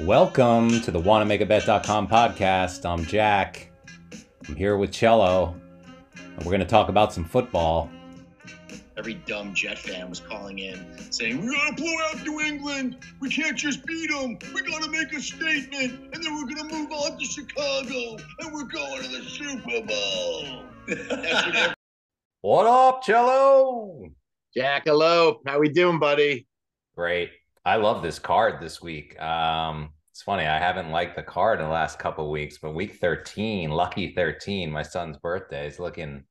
Welcome to the wannamakabet.com podcast. I'm Jack. I'm here with Cello, and we're going to talk about some football. Every dumb Jet fan was calling in saying, We gotta blow out New England. We can't just beat them. We gotta make a statement. And then we're gonna move on to Chicago. And we're going to the Super Bowl. What What up, Cello? Jack, hello. How we doing, buddy? Great. I love this card this week. Um, it's funny, I haven't liked the card in the last couple of weeks, but week 13, lucky 13, my son's birthday is looking.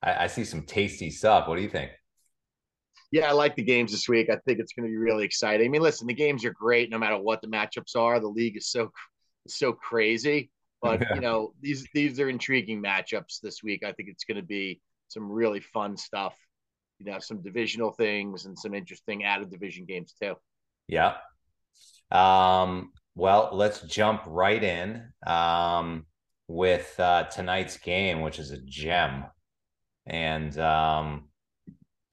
I, I see some tasty stuff. What do you think? Yeah, I like the games this week. I think it's going to be really exciting. I mean, listen, the games are great no matter what the matchups are. The league is so so crazy, but you know these these are intriguing matchups this week. I think it's going to be some really fun stuff. You know, some divisional things and some interesting out of division games too. Yeah. Um, well, let's jump right in um, with uh, tonight's game, which is a gem. And um,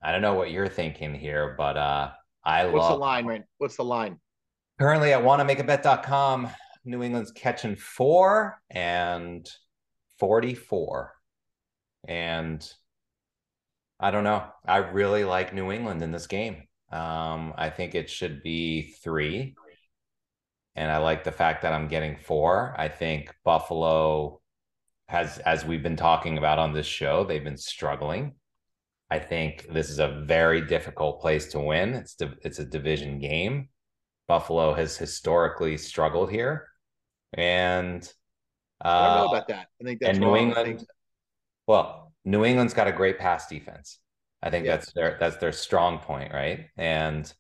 I don't know what you're thinking here, but uh, I What's love the line, right? What's the line? currently at wannamakabet.com. New England's catching four and 44. And I don't know. I really like New England in this game. Um, I think it should be three. And I like the fact that I'm getting four. I think Buffalo has, as we've been talking about on this show, they've been struggling. I think this is a very difficult place to win. It's di- it's a division game. Buffalo has historically struggled here, and uh, I don't know about that. I think that's and New England. Well, New England's got a great pass defense. I think Yeah. that's their that's their strong point, right? And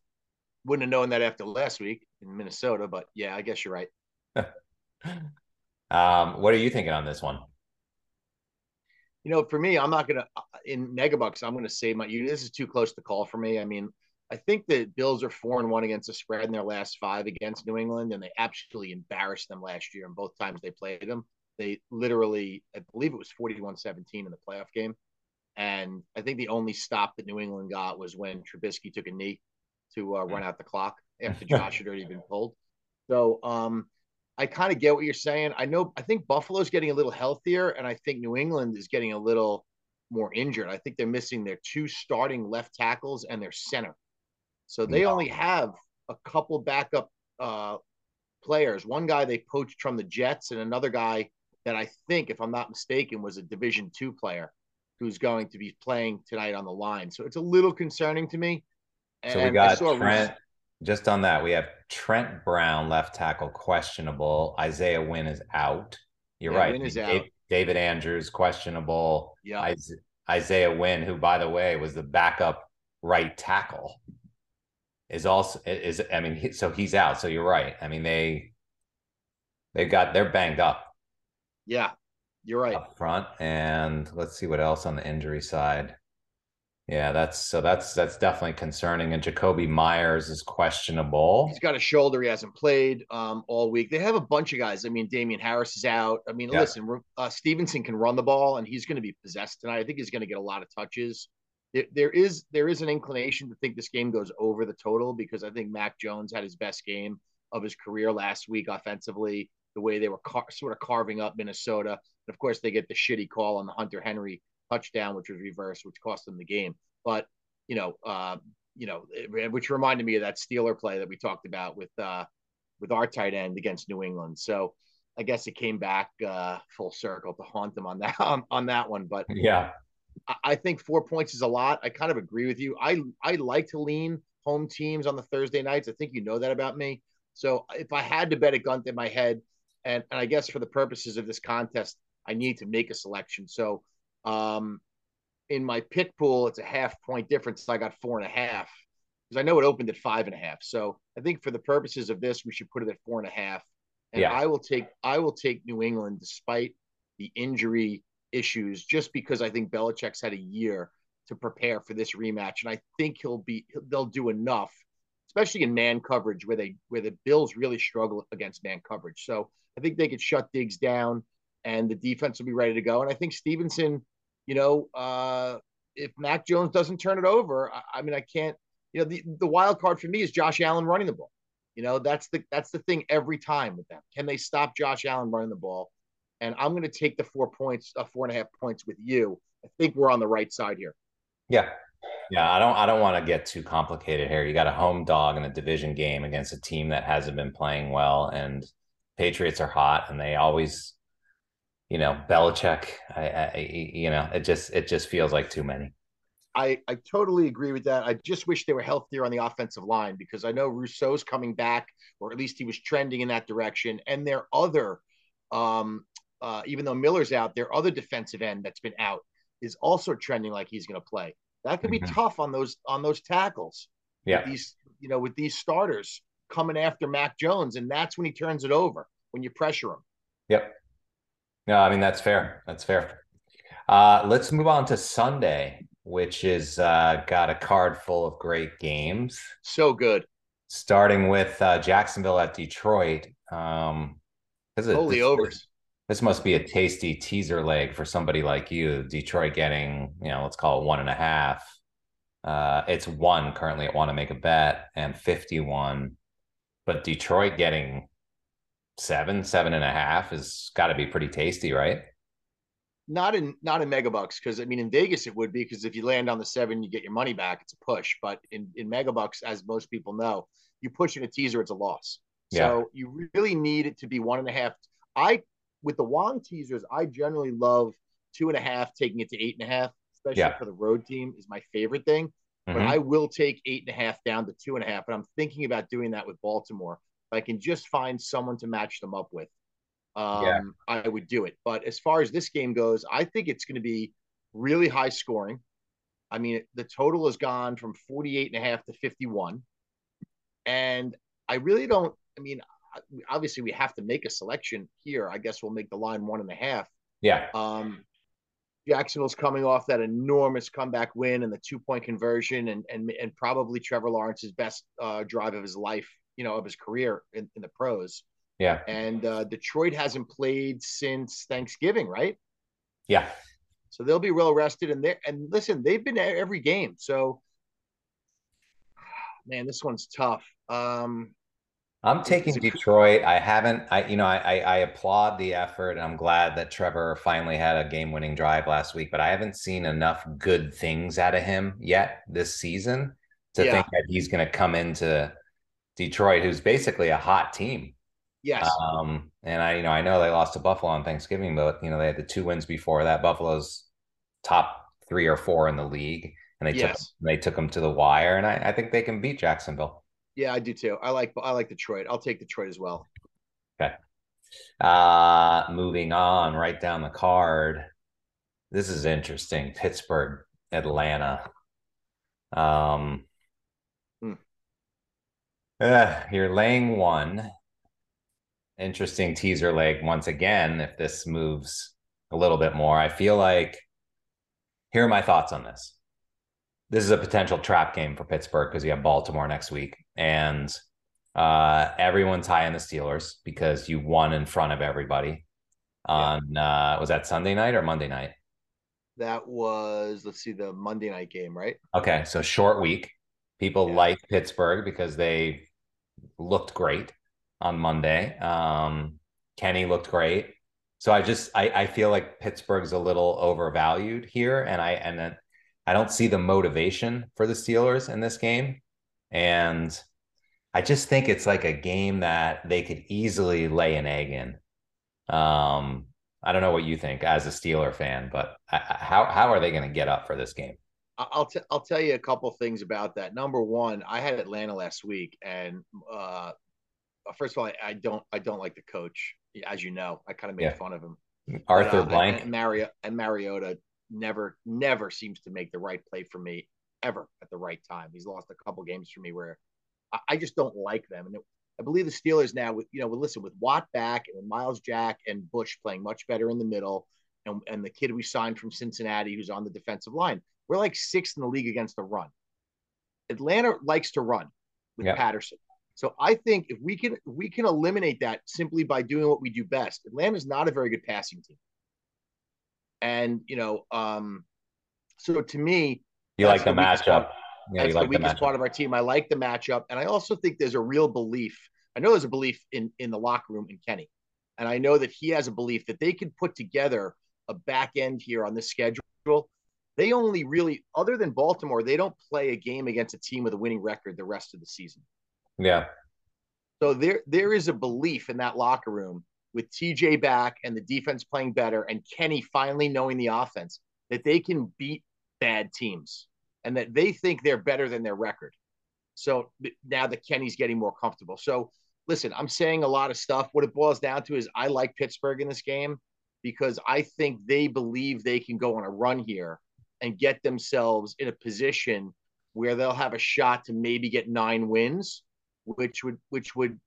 wouldn't have known that after last week in Minnesota, but yeah, I guess you're right. um, what are you thinking on this one? You know, for me, I'm not gonna in megabucks. I'm gonna say my. You, this is too close to call for me. I mean, I think the Bills are four and one against the spread in their last five against New England, and they absolutely embarrassed them last year. And both times they played them, they literally, I believe it was 41-17 in the playoff game. And I think the only stop that New England got was when Trubisky took a knee to uh, run out the clock after Josh had already been pulled. So, um, I kind of get what you're saying. I know I think Buffalo's getting a little healthier, and I think New England is getting a little more injured. I think they're missing their two starting left tackles and their center. So they only have a couple backup uh, players. One guy they poached from the Jets, and another guy that I think, if I'm not mistaken, was a Division two player who's going to be playing tonight on the line. So it's a little concerning to me. So we And I got Trent. Just on that, we have Trent Brown, left tackle, questionable. Isaiah Wynn is out. You're Yeah, right. Is Da- out. David Andrews, questionable. Yeah. Isaiah Wynn, who by the way was the backup right tackle, is also is. I mean, so he's out. So you're right. I mean, they they've got they're banged up Yeah, you're right. up front, and let's see what else on the injury side. Yeah, that's so that's that's definitely concerning. And Jakobi Meyers is questionable. He's got a shoulder. He hasn't played um, all week. They have a bunch of guys. I mean, Damien Harris is out. I mean, Yeah. listen, uh, Stevenson can run the ball, and he's going to be possessed tonight. I think he's going to get a lot of touches. There, there is there is an inclination to think this game goes over the total because I think Mac Jones had his best game of his career last week offensively. The way they were car- sort of carving up Minnesota, and of course they get the shitty call on the Hunter Henry touchdown, which was reversed, which cost them the game. But you know, uh, you know, which reminded me of that Steeler play that we talked about with uh, with our tight end against New England. So I guess it came back uh, full circle to haunt them on that on, on that one. But Yeah, I, I think four points is a lot. I kind of agree with you. I I like to lean home teams on the Thursday nights. I think you know that about me. So if I had to bet a gun to my head, and, and I guess for the purposes of this contest, I need to make a selection. So um, in my pick pool, it's a half point difference. I got four and a half because I know it opened at five and a half. So I think for the purposes of this, we should put it at four and a half. And Yeah. I will take I will take New England despite the injury issues, just because I think Belichick's had a year to prepare for this rematch, and I think he'll be they'll do enough, especially in man coverage where they where the Bills really struggle against man coverage. So I think they could shut Diggs down, and the defense will be ready to go. And I think Stevenson, you know, uh, if Mac Jones doesn't turn it over, I, I mean, I can't. You know, the, the wild card for me is Josh Allen running the ball. You know, that's the that's the thing every time with them. Can they stop Josh Allen running the ball? And I'm going to take the four points, uh, four and a half points with you. I think we're on the right side here. Yeah, yeah. I don't I don't want to get too complicated here. You got a home dog in a division game against a team that hasn't been playing well, and Patriots are hot, and they always, you know, Belichick. I, I you know, it just it just feels like too many. I, I totally agree with that. I just wish they were healthier on the offensive line because I know Rousseau's coming back, or at least he was trending in that direction. And their other, um, uh, even though Miller's out, their other defensive end that's been out is also trending like he's going to play. That could be mm-hmm. tough on those on those tackles. Yeah, these you know with these starters coming after Mac Jones, and that's when he turns it over when you pressure him. Yep. No, I mean that's fair. That's fair. Uh, let's move on to Sunday which is uh, got a card full of great games. So good. Starting with uh, Jacksonville at Detroit. Um, Holy this, overs. This must be a tasty teaser leg for somebody like you. Detroit getting, you know, let's call it one and a half. Uh, it's one currently at want to make a bet and 51. But Detroit getting seven, seven and a half is got to be pretty tasty, right? not in not in megabucks because I mean in Vegas it would be because if you land on the seven you get your money back it's a push but in in megabucks as most people know you push in a teaser it's a loss yeah. so you really need it to be one and a half I with the Wong teasers I generally love two and a half taking it to eight and a half especially yeah. for the road team is my favorite thing mm-hmm. but I will take eight and a half down to two and a half and I'm thinking about doing that with Baltimore if I can just find someone to match them up with um, yeah. I would do it. But as far as this game goes, I think it's going to be really high scoring. I mean, the total has gone from 48 and a half to 51. And I really don't, I mean, obviously we have to make a selection here. I guess we'll make the line one and a half. Yeah. Um, Jacksonville's coming off that enormous comeback win and the two point conversion and and and probably Trevor Lawrence's best uh, drive of his life, you know, of his career in, in the pros. Yeah. And uh, Detroit hasn't played since Thanksgiving, right? Yeah. So they'll be well rested. And they and listen, they've been at every game. So man, this one's tough. Um, I'm taking Detroit. I haven't, I, you know, I, I applaud the effort. And I'm glad that Trevor finally had a game winning drive last week, but I haven't seen enough good things out of him yet this season to yeah. think that he's going to come into Detroit, who's basically a hot team. Yes. Um, and I, you know, I know they lost to Buffalo on Thanksgiving, but you know, they had the two wins before that. Buffalo's top three or four in the league, and they yes. took they took them to the wire, and I, I think they can beat Jacksonville. Yeah, I do too. I like I like Detroit. I'll take Detroit as well. Okay. Uh moving on, right down the card. This is interesting. Pittsburgh, Atlanta. Um. Uh, you're laying one interesting teaser leg once again if this moves a little bit more. I feel like here are my thoughts on this. This is a potential trap game for Pittsburgh because you have Baltimore next week, and uh, everyone's high on the Steelers because you won in front of everybody. On yeah. uh, was that Sunday night or Monday night? That was let's see the Monday night game, right? Okay, so short week. People yeah. like Pittsburgh because they looked great on Monday. Um, Kenny looked great. So I just I, I feel like Pittsburgh's a little overvalued here, and I and then I don't see the motivation for the Steelers in this game, and I just think it's like a game that they could easily lay an egg in. Um, I don't know what you think as a Steeler fan, but how how are they going to get up for this game? I'll t- I'll tell you a couple things about that. Number one, I had Atlanta last week, and uh, first of all, I, I, don't I don't like the coach, as you know. I kind of made yeah. fun of him. Arthur but, uh, Blank and, Mario and Mariota never never seems to make the right play for me ever at the right time. He's lost a couple games for me where I, I just don't like them. And it, I believe the Steelers now, with you know, listen with Watt back and Myles Jack and Bush playing much better in the middle, and and the kid we signed from Cincinnati who's on the defensive line, we're like sixth in the league against the run. Atlanta likes to run with Patterson. So I think if we can we can eliminate that simply by doing what we do best. Atlanta's not a very good passing team. And you know, um, so to me, you like the matchup. Yeah, that's you like the the weakest matchup. part of our team. I like the matchup, and I also think there's a real belief. I know there's a belief in in the locker room in Kenny, and I know that he has a belief that they can put together a back end here on the schedule. They only really, other than Baltimore, they don't play a game against a team with a winning record the rest of the season. Yeah. So there there is a belief in that locker room with TJ back and the defense playing better and Kenny finally knowing the offense that they can beat bad teams and that they think they're better than their record. So now that Kenny's getting more comfortable. So listen, I'm saying a lot of stuff. What it boils down to is I like Pittsburgh in this game because I think they believe they can go on a run here and get themselves in a position where they'll have a shot to maybe get nine wins, which would which would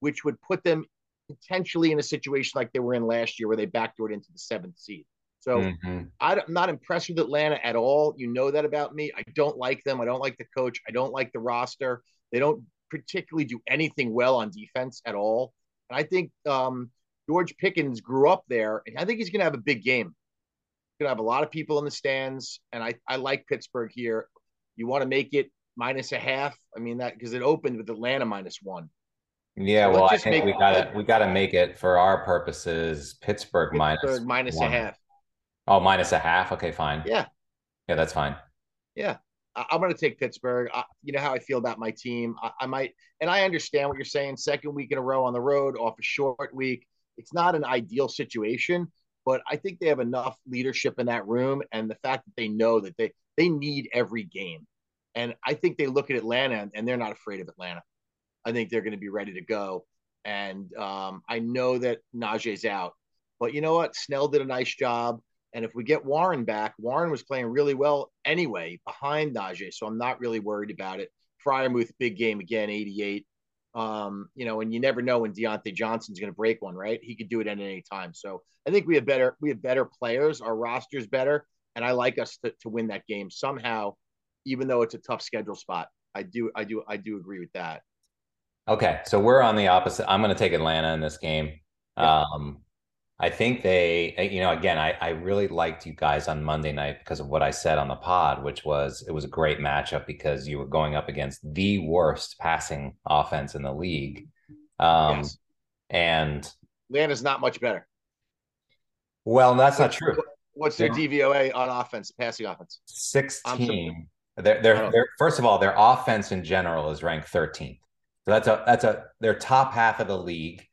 which would put them potentially in a situation like they were in last year where they backdoored into the seventh seed. So Mhm. I, am not impressed with Atlanta at all. You know that about me. I don't like them. I don't like the coach. I don't like the roster. They don't particularly do anything well on defense at all. And I think um, George Pickens grew up there, and I think he's going to have a big game. Going to have a lot of people in the stands, and I, I like Pittsburgh here. You want to make it minus a half? I mean that because it opened with Atlanta minus one. Yeah, So well, I think we gotta we gotta make it for our purposes. Pittsburgh, minus Pittsburgh minus a half. Oh, minus a half. Okay, fine. Yeah. Yeah, that's fine. Yeah, I'm going to take Pittsburgh. I, you know how I feel about my team. I, I might, and I understand what you're saying. Second week in a row on the road, off a short week. It's not an ideal situation, but I think they have enough leadership in that room, and the fact that they know that they they need every game, and I think they look at Atlanta and, they're not afraid of Atlanta. I think they're going to be ready to go, and um, I know that Najee's out, but you know what? Snell did a nice job. And if we get Warren back, Warren was playing really well anyway behind Najee. So I'm not really worried about it. Freiermuth, big game again, 88. Um, you know, and you never know when Diontae Johnson's going to break one, right? He could do it at any time. So I think we have better, we have better players. Our roster's better, and I like us to, to win that game somehow, even though it's a tough schedule spot. I do, I do, I do agree with that. Okay, so we're on the opposite. I'm going to take Atlanta in this game. Yeah. Um, I think they, eh, you know, again, I, I really liked you guys on Monday night because of what I said on the pod, which was it was a great matchup because you were going up against the worst passing offense in the league. Um, yes, And Atlanta's not much better. well, that's not true. What's their DVOA on offense, passing offense? 16. They're, they're, they're, first of all, their offense in general is ranked 13th. So that's a that's a their top half of the league.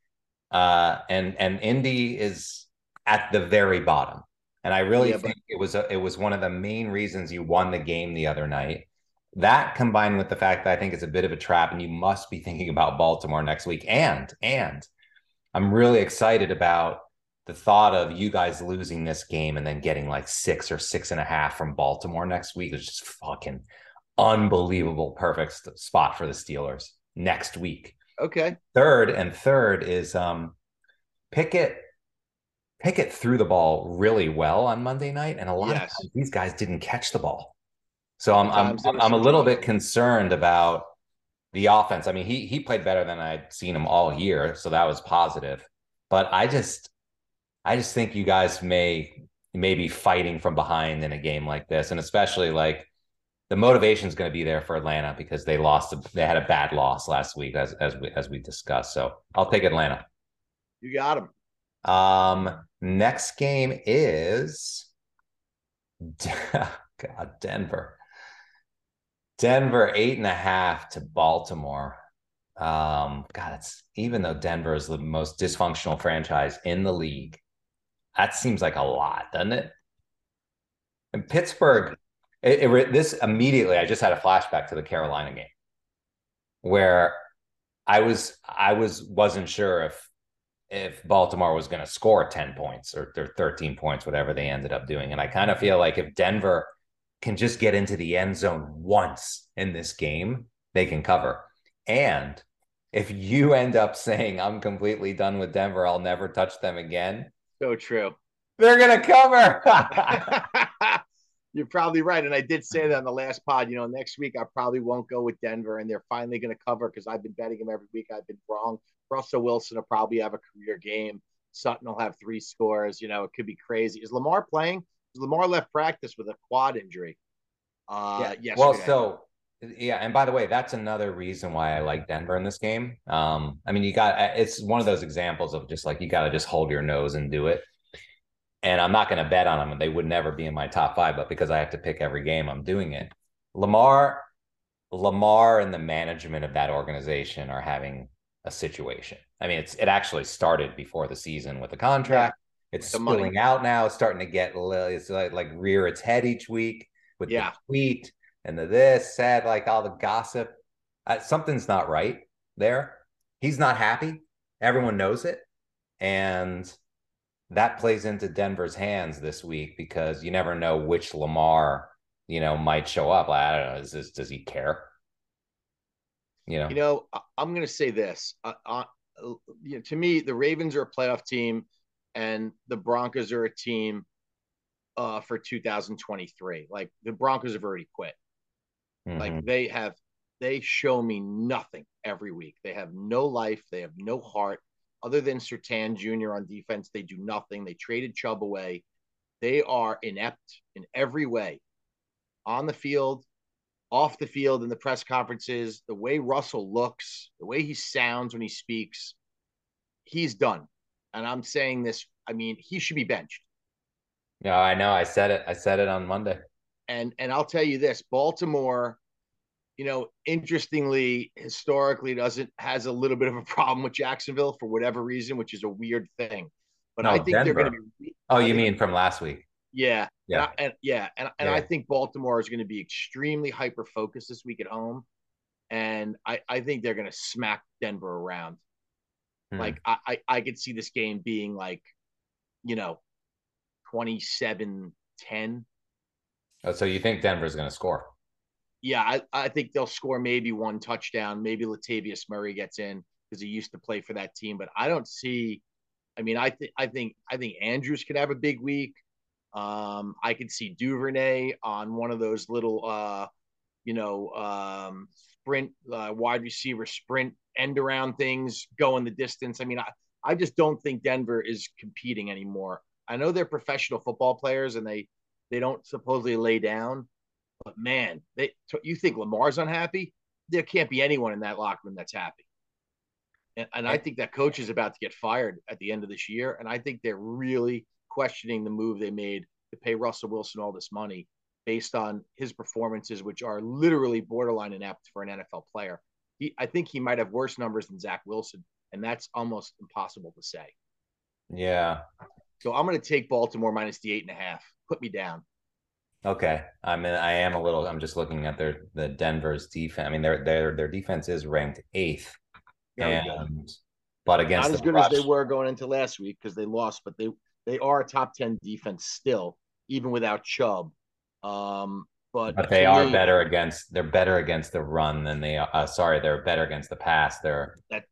Uh, and and Indy is at the very bottom. And I really Yeah, but- think it was a, it was one of the main reasons you won the game the other night. That combined with the fact that I think it's a bit of a trap, and you must be thinking about Baltimore next week. And and I'm really excited about the thought of you guys losing this game and then getting like six or six and a half from Baltimore next week is just fucking unbelievable. Perfect spot for the Steelers next week. Okay. Third and third is um Pickett. Pickett threw the ball really well on Monday night, and a lot Yes. of times these guys didn't catch the ball. So I'm I'm, was I'm a little bit concerned about the offense. I mean, he he played better than I'd seen him all year, so that was positive. But I just I just think you guys may may be fighting from behind in a game like this, and especially like the motivation is going to be there for Atlanta because they lost. They had a bad loss last week, as as we as we discussed. So I'll take Atlanta. You got him. Um, next game is God Denver. Denver eight and a half to Baltimore. Um, God, it's even though Denver is the most dysfunctional franchise in the league, that seems like a lot, doesn't it? And Pittsburgh, it, it, this immediately, I just had a flashback to the Carolina game where I was, I was, wasn't sure if, if Baltimore was going to score 10 points or, or 13 points, whatever they ended up doing. And I kind of feel like if Denver can just get into the end zone once in this game, they can cover. And if you end up saying, I'm completely done with Denver, I'll never touch them again, So true. they're going to cover. You're probably right. And I did say that on the last pod. You know, next week I probably won't go with Denver and they're finally going to cover because I've been betting them every week. I've been wrong. Russell Wilson will probably have a career game. Sutton will have three scores. You know, it could be crazy. Is Lamar playing? Lamar left practice with a quad injury. Uh, Yeah. yesterday. Well, so yeah, and by the way, that's another reason why I like Denver in this game. Um, I mean, you got it's one of those examples of just like you got to just hold your nose and do it. And I'm not going to bet on them; and they would never be in my top five. But because I have to pick every game, I'm doing it. Lamar, Lamar, and the management of that organization are having a situation. I mean, it's it actually started before the season with the contract. Yeah. It's the spilling money. out now. It's starting to get it's like like rear its head each week with yeah. the tweet and the this said like all the gossip. Uh, something's not right there. He's not happy. Everyone knows it, and that plays into Denver's hands this week because you never know which Lamar you know might show up. I don't know. Is this, does he care? You know. You know. I'm going to say this. Uh, uh, you know, to me, the Ravens are a playoff team, and the Broncos are a team uh, for 2023. Like the Broncos have already quit. Mm-hmm. Like they have, they show me nothing every week. They have no life. They have no heart. Other than Surtain Jr. on defense, they do nothing. They traded Chubb away. They are inept in every way on the field, off the field, in the press conferences, the way Russell looks, the way he sounds when he speaks. He's done. And I'm saying this, I mean, he should be benched. Yeah, I know. I said it. I said it on Monday. And and I'll tell you this, Baltimore, you know, interestingly, historically doesn't has a little bit of a problem with Jacksonville for whatever reason, which is a weird thing. But no, I think Denver. they're going to be. Oh, you mean from last week? Yeah, yeah, and, I, and yeah, and, and yeah. I think Baltimore is going to be extremely hyper focused this week at home, and I I think they're going to smack Denver around. Hmm. Like I, I I could see this game being like, you know, 27 10 Oh, so you think Denver's going to score? Yeah, I, I think they'll score maybe one touchdown. Maybe Latavius Murray gets in because he used to play for that team. But I don't see. I mean, I think I think I think Andrews could have a big week. Um, I could see Duvernay on one of those little, uh, you know, um, sprint uh, wide receiver sprint end around things, going the distance. I mean, I, I just don't think Denver is competing anymore. I know they're professional football players and they they don't supposedly lay down. But man, they you think Lamar's unhappy? There can't be anyone in that locker room that's happy. And, and I think that coach is about to get fired at the end of this year. And I think they're really questioning the move they made to pay Russell Wilson all this money based on his performances, which are literally borderline inept for an NFL player. He, I think he might have worse numbers than Zach Wilson, and that's almost impossible to say. Yeah. So I'm going to take Baltimore minus the eight and a half put me down. Okay, I mean, I am a little. I'm just looking at their the Denver's defense. I mean, their their their defense is ranked eighth, and but against not as good as they were going into last week because they lost, but they they are a top ten defense still, even without Chubb. Um, but but they are me, better against. They're better against the run than they. are. Uh, sorry, they're better against the pass. They're that,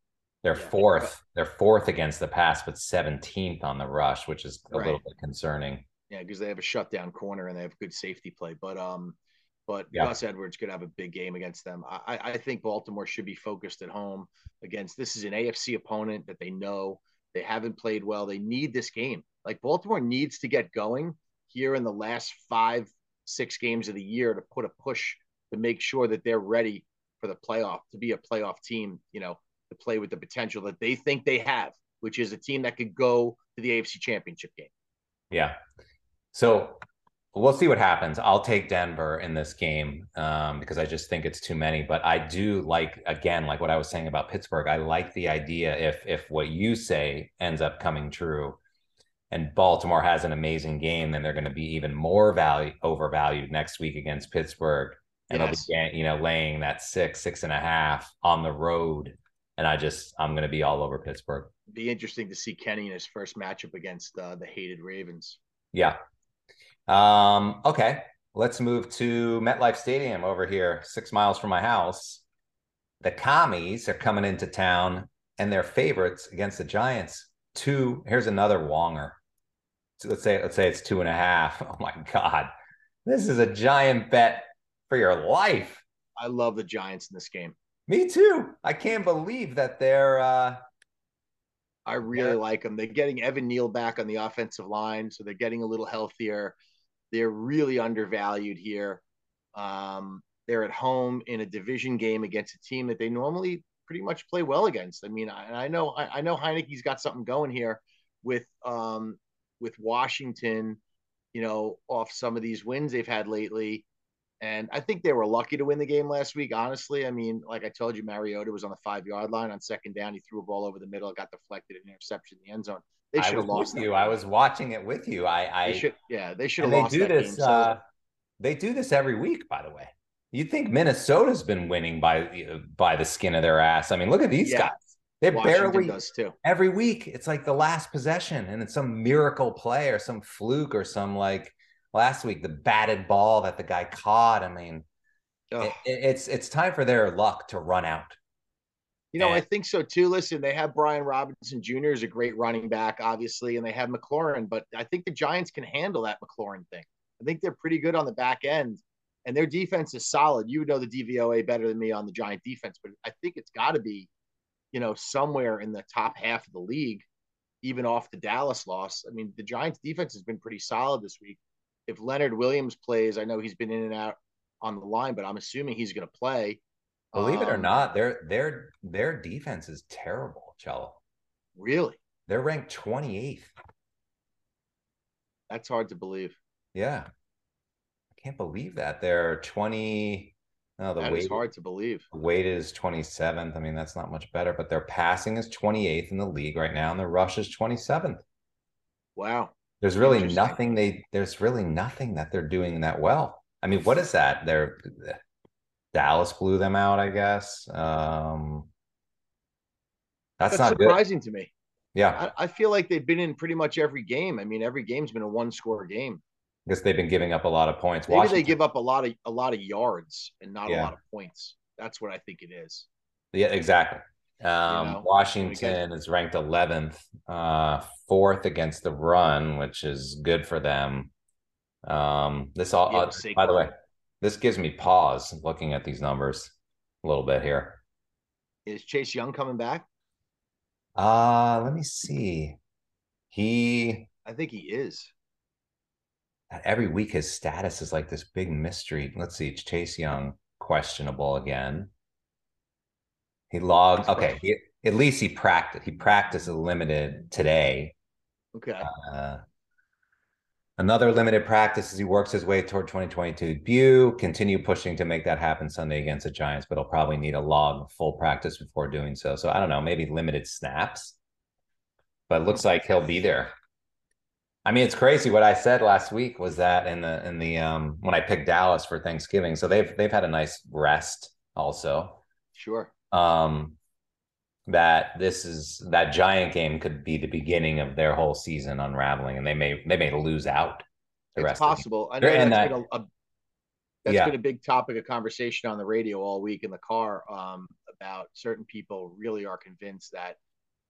they're yeah, fourth. They're fourth against the pass, but seventeenth on the rush, which is a right. little bit concerning. Yeah, because they have a shutdown corner and they have good safety play. But um, but yeah. Gus Edwards could have a big game against them. I, I think Baltimore should be focused at home against. This is an AFC opponent that they know they haven't played well. They need this game. Like Baltimore needs to get going here in the last five, six games of the year to put a push to make sure that they're ready for the playoff to be a playoff team. You know, to play with the potential that they think they have, which is a team that could go to the AFC Championship game. Yeah, so we'll see what happens. I'll take Denver in this game um, because I just think it's too many. But I do like again, like what I was saying about Pittsburgh. I like the idea if if what you say ends up coming true, and Baltimore has an amazing game, then they're going to be even more value overvalued next week against Pittsburgh, and yes. they'll be you know laying that six six and a half on the road. And I just I'm going to be all over Pittsburgh. Be interesting to see Kenny in his first matchup against uh, the hated Ravens. Yeah, um, okay, let's move to MetLife Stadium over here, six miles from my house. The commies are coming into town and they're favorites against the Giants. Two, here's another Wonger. So let's say let's say it's two and a half. Oh my god. This is a giant bet for your life. I love the Giants in this game. Me too. I can't believe that they're uh I really yeah. like them. They're getting Evan Neal back on the offensive line, so they're getting a little healthier. They're really undervalued here. Um, They're at home in a division game against a team that they normally pretty much play well against. I mean, I, I know I, I know Heinicke's got something going here with um with Washington, you know, off some of these wins they've had lately. And I think they were lucky to win the game last week. Honestly, I mean, like I told you, Mariota was on the five yard line on second down. He threw a ball over the middle, got deflected, an interception in the end zone. They should have lost you. I was watching it with you. I, I should, yeah, they should have lost. They do this. Game, uh, they do this every week, by the way. You'd think Minnesota's been winning by by the skin of their ass. I mean, look at these yeah. guys. They barely does too. Every week, it's like the last possession, and it's some miracle play or some fluke or some like last week the batted ball that the guy caught. I mean, it, it's it's time for their luck to run out. You know, and, I think so too. Listen, they have Brian Robinson Jr. is a great running back, obviously, and they have McLaurin, but I think the Giants can handle that McLaurin thing. I think they're pretty good on the back end, and their defense is solid. You would know the DVOA better than me on the Giant defense, but I think it's got to be, you know, somewhere in the top half of the league, even off the Dallas loss. I mean, the Giants defense has been pretty solid this week. If Leonard Williams plays, I know he's been in and out on the line, but I'm assuming he's going to play. Believe um, it or um, not, their their their defense is terrible, Cello. Really? They're ranked 28th. That's hard to believe. Yeah. I can't believe that. They're 20. No, the that weight is hard to believe. Weight is 27th. I mean, that's not much better, but their passing is 28th in the league right now, and their rush is 27th. Wow. There's really nothing they there's really nothing that they're doing that well. I mean, what is that? They're Dallas blew them out, I guess. Um that's, that's not surprising good. to me. Yeah. I, I, feel like they've been in pretty much every game. I mean, every game's been a one score game. Because they've been giving up a lot of points. Maybe Washington, they give up a lot of a lot of yards and not yeah. a lot of points. That's what I think it is. Yeah, exactly. Um, you know, Washington is ranked 11th, uh, fourth against the run, which is good for them. Um, this all, yeah, uh, by the way, this gives me pause looking at these numbers a little bit here. Is Chase Young coming back? Uh, let me see. He, I think he is. Every week, his status is like this big mystery. Let's see. Chase Young questionable again. He logged. Okay, he, at least he practiced. He practiced a limited today. Okay. Uh, another limited practice as he works his way toward 2022 debut. Continue pushing to make that happen Sunday against the Giants, but he'll probably need a log full practice before doing so. So I don't know, maybe limited snaps, but looks like he'll be there. I mean, it's crazy. What I said last week was that in the in the um when I picked Dallas for Thanksgiving, so they've they've had a nice rest also. Sure um, that this is that giant game could be the beginning of their whole season unraveling, and they may they may lose out. The it's possible. I know that's, that, been a, a, that's yeah. been a big topic of conversation on the radio all week in the car um, about certain people really are convinced that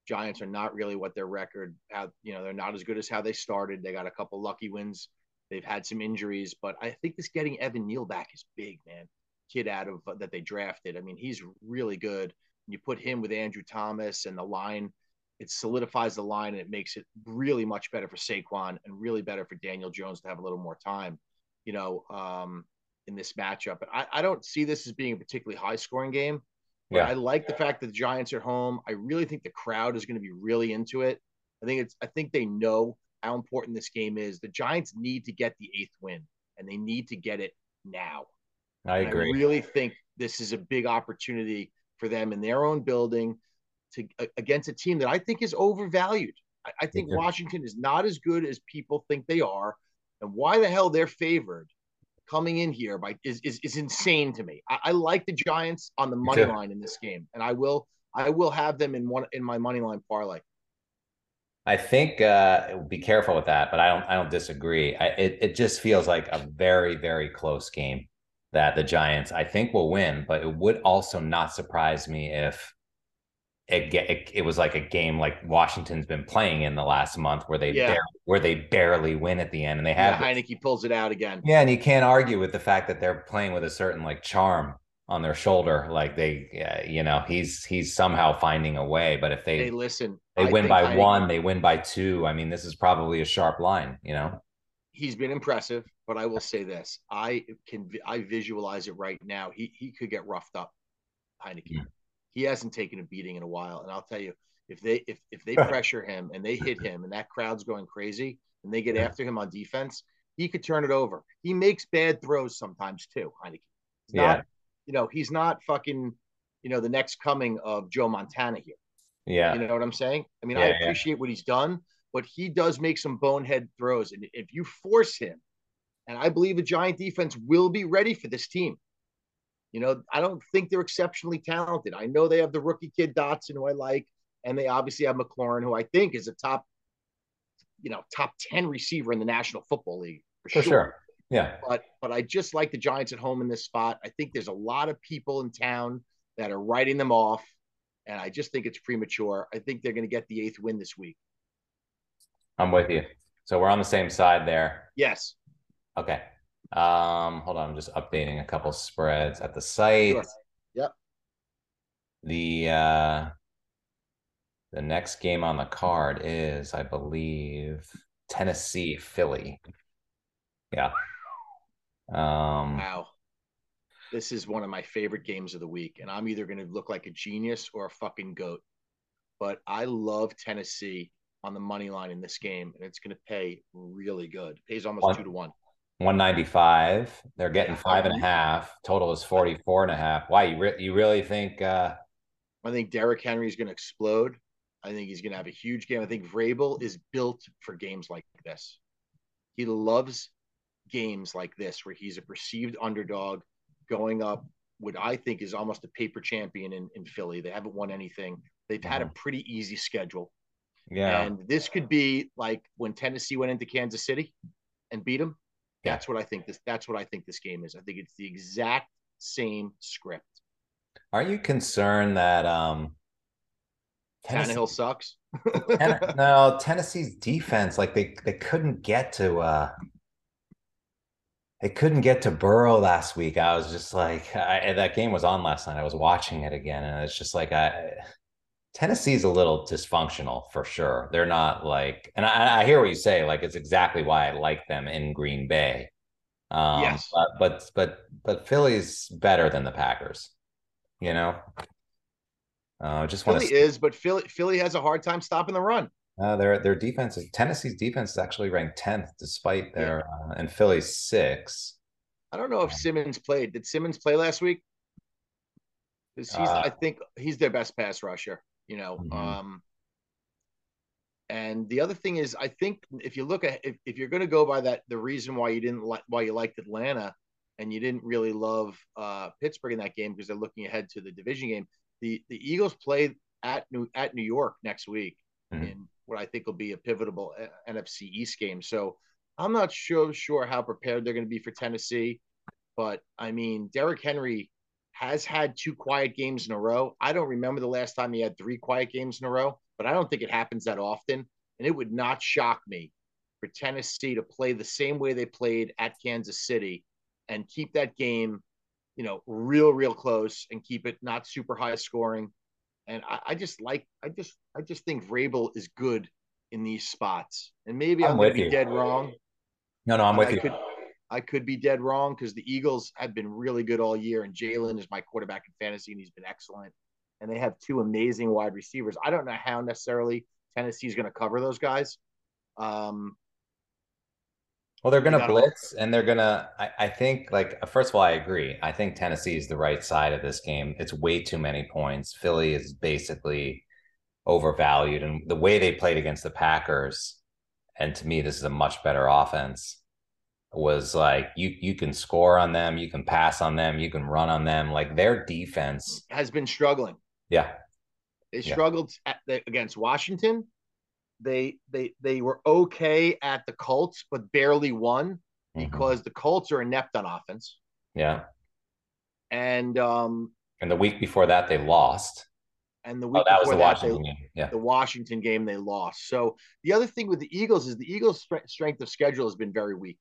Giants are not really what their record. Have, you know, they're not as good as how they started. They got a couple lucky wins. They've had some injuries, but I think this getting Evan Neal back is big, man kid out of that they drafted. I mean, he's really good. You put him with Andrew Thomas and the line, it solidifies the line and it makes it really much better for Saquon and really better for Daniel Jones to have a little more time, you know, um, in this matchup. But I, I don't see this as being a particularly high scoring game. But yeah. I like the fact that the Giants are home. I really think the crowd is going to be really into it. I think it's I think they know how important this game is. The Giants need to get the eighth win and they need to get it now. I agree. I really think this is a big opportunity for them in their own building to against a team that I think is overvalued. I, I think yeah. Washington is not as good as people think they are, and why the hell they're favored coming in here by is is, is insane to me. I, I like the Giants on the money line in this game, and I will I will have them in one in my money line parlay. I think uh, be careful with that, but I don't. I don't disagree. I, it it just feels like a very very close game that the Giants, I think, will win. But it would also not surprise me if it, it, it was like a game like Washington's been playing in the last month, where they yeah. barely, where they barely win at the end, and they have yeah, Heinicke pulls it out again. Yeah, and you can't argue with the fact that they're playing with a certain like charm on their shoulder, like they, uh, you know, he's he's somehow finding a way. But if they, they listen, they I win by Heinicke, one, they win by two. I mean, this is probably a sharp line, you know. He's been impressive, but I will say this: I can I visualize it right now. He he could get roughed up, Heinicke. Yeah. He hasn't taken a beating in a while, and I'll tell you, if they if if they pressure him and they hit him, and that crowd's going crazy, and they get Yeah. after him on defense, he could turn it over. He makes bad throws sometimes too, Heinicke. He's Yeah. not, you know, he's not fucking, you know, the next coming of Joe Montana here. Yeah. You know what I'm saying? I mean, Yeah, I yeah. appreciate what he's done, but he does make some bonehead throws. And if you force him, and I believe the Giant defense will be ready for this team. You know, I don't think they're exceptionally talented. I know they have the rookie kid Dotson, who I like, and they obviously have McLaurin, who I think is a top, you know, top 10 receiver in the National Football League for, For sure. Yeah. But but I just like the Giants at home in this spot. I think there's a lot of people in town that are writing them off, and I just think it's premature. I think they're going to get the eighth win this week. I'm with you. So we're on the same side there. Yes. Okay. Um, hold on, I'm just updating a couple spreads at the site. Sure. Yep. The uh the next game on the card is, I believe, Tennessee, Philly. Yeah. Um, Wow. This is one of my favorite games of the week, and I'm either going to look like a genius or a fucking goat. But I love Tennessee on the money line in this game, and it's going to pay really good. It pays almost One- two to one. 195. They're getting five and a half. Total is 44 and a half. Why you re- you really think uh I think Derrick Henry is going to explode. I think he's going to have a huge game. I think Vrabel is built for games like this. He loves games like this where he's a perceived underdog going up what I think is almost a paper champion in, in Philly. They haven't won anything. They've had a pretty easy schedule. Yeah. And this could be like when Tennessee went into Kansas City and beat them. Yeah. That's what I think this that's what I think this game is. I think it's the exact same script. Are you concerned that um Tennessee, Tannehill sucks. Ten- no, Tennessee's defense, like they they couldn't get to uh they couldn't get to Burrow last week. I was just like I, that game was on last night. I was watching it again, and it's just like I Tennessee's a little dysfunctional for sure. They're not like, and I, I hear what you say. Like it's exactly why I like them in Green Bay. Um, Yes. but but but but Philly's better than the Packers. You know, uh, just want Philly to. is, but Philly Philly has a hard time stopping the run. Uh, their their defense is Tennessee's defense is actually ranked tenth, despite their uh, and Philly's six. I don't know if Simmons played. Did Simmons play last week? he's, Uh, I think he's their best pass rusher. You know, Mhm. um, and the other thing is, I think if you look at if, if you're going to go by that, the reason why you didn't like why you liked Atlanta and you didn't really love uh, Pittsburgh in that game because they're looking ahead to the division game. The the Eagles play at New at New York next week Mhm. in what I think will be a pivotal uh, NFC East game. So I'm not sure sure how prepared they're going to be for Tennessee, but I mean Derrick Henry has had two quiet games in a row. I don't remember the last time he had three quiet games in a row, but I don't think it happens that often. And it would not shock me for Tennessee to play the same way they played at Kansas City and keep that game, you know, real, real close and keep it not super high scoring. And I, I just like, I just, I just think Vrabel is good in these spots. And maybe I'm I'm, going to be dead wrong. No, no, I'm with I you. could, I could be dead wrong because the Eagles have been really good all year, and Jalen is my quarterback in fantasy, and he's been excellent. And they have two amazing wide receivers. I don't know how necessarily Tennessee's going to cover those guys. Um, Well, they're going to blitz and they're going to, I think, like, first of all, I agree. I think Tennessee is the right side of this game. It's way too many points. Philly is basically overvalued. And the way they played against the Packers, and to me, this is a much better offense, was like you you can score on them, you can pass on them, you can run on them. Like their defense, has been struggling. yeah, They Yeah. struggled at the, against Washington. They they they were okay at the Colts, but barely won Mhm. because the Colts are inept on offense. yeah. And um And the week before that, they lost. and the week Oh, that was before the that, Washington they, game. Yeah, the Washington game they lost. So the other thing with the Eagles is the Eagles' strength of schedule has been very weak.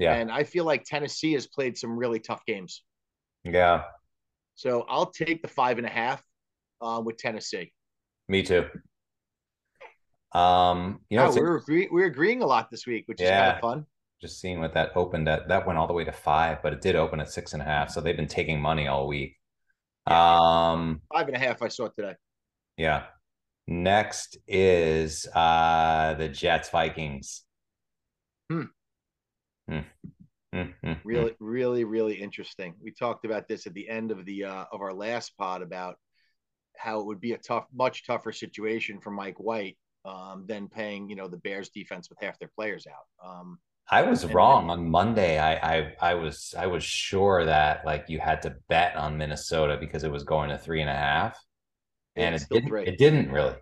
Yeah, And I feel like Tennessee has played some really tough games. yeah. So I'll take the five and a half uh, with Tennessee. Me too. Um, you know, Yeah, we're agree- we're agreeing a lot this week, which is kind of fun. Just seeing what that opened at. That went all the way to five, but it did open at six and a half. So they've been taking money all week. Um, Five and a half I saw today. yeah. Next is uh the Jets Vikings. Hmm. Hmm. Hmm, hmm, hmm. Really, really, really interesting. We talked about this at the end of the uh, of our last pod about how it would be a tough, much tougher situation for Mike White um, than paying you know the Bears defense with half their players out. Um, I was And wrong on Monday. I, I I was I was sure that like you had to bet on Minnesota because it was going to three and a half, and It's it still didn't. three. It didn't really.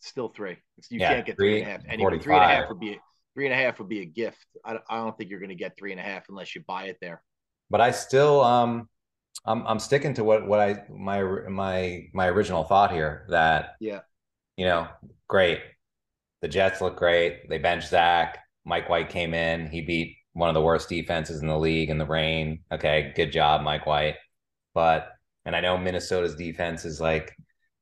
still three. It's- You Yeah, can't get three, three and a half. Anyway, three and a half would be three and a half would be a gift. I, I don't think you're going to get three and a half unless you buy it there. But I still um I'm I'm sticking to what what I my my my original thought here that Yeah, you know great. The Jets look great. They bench Zach. Mike White came in. He beat one of the worst defenses in the league in the rain. Okay, good job, Mike White. But and I know Minnesota's defense is like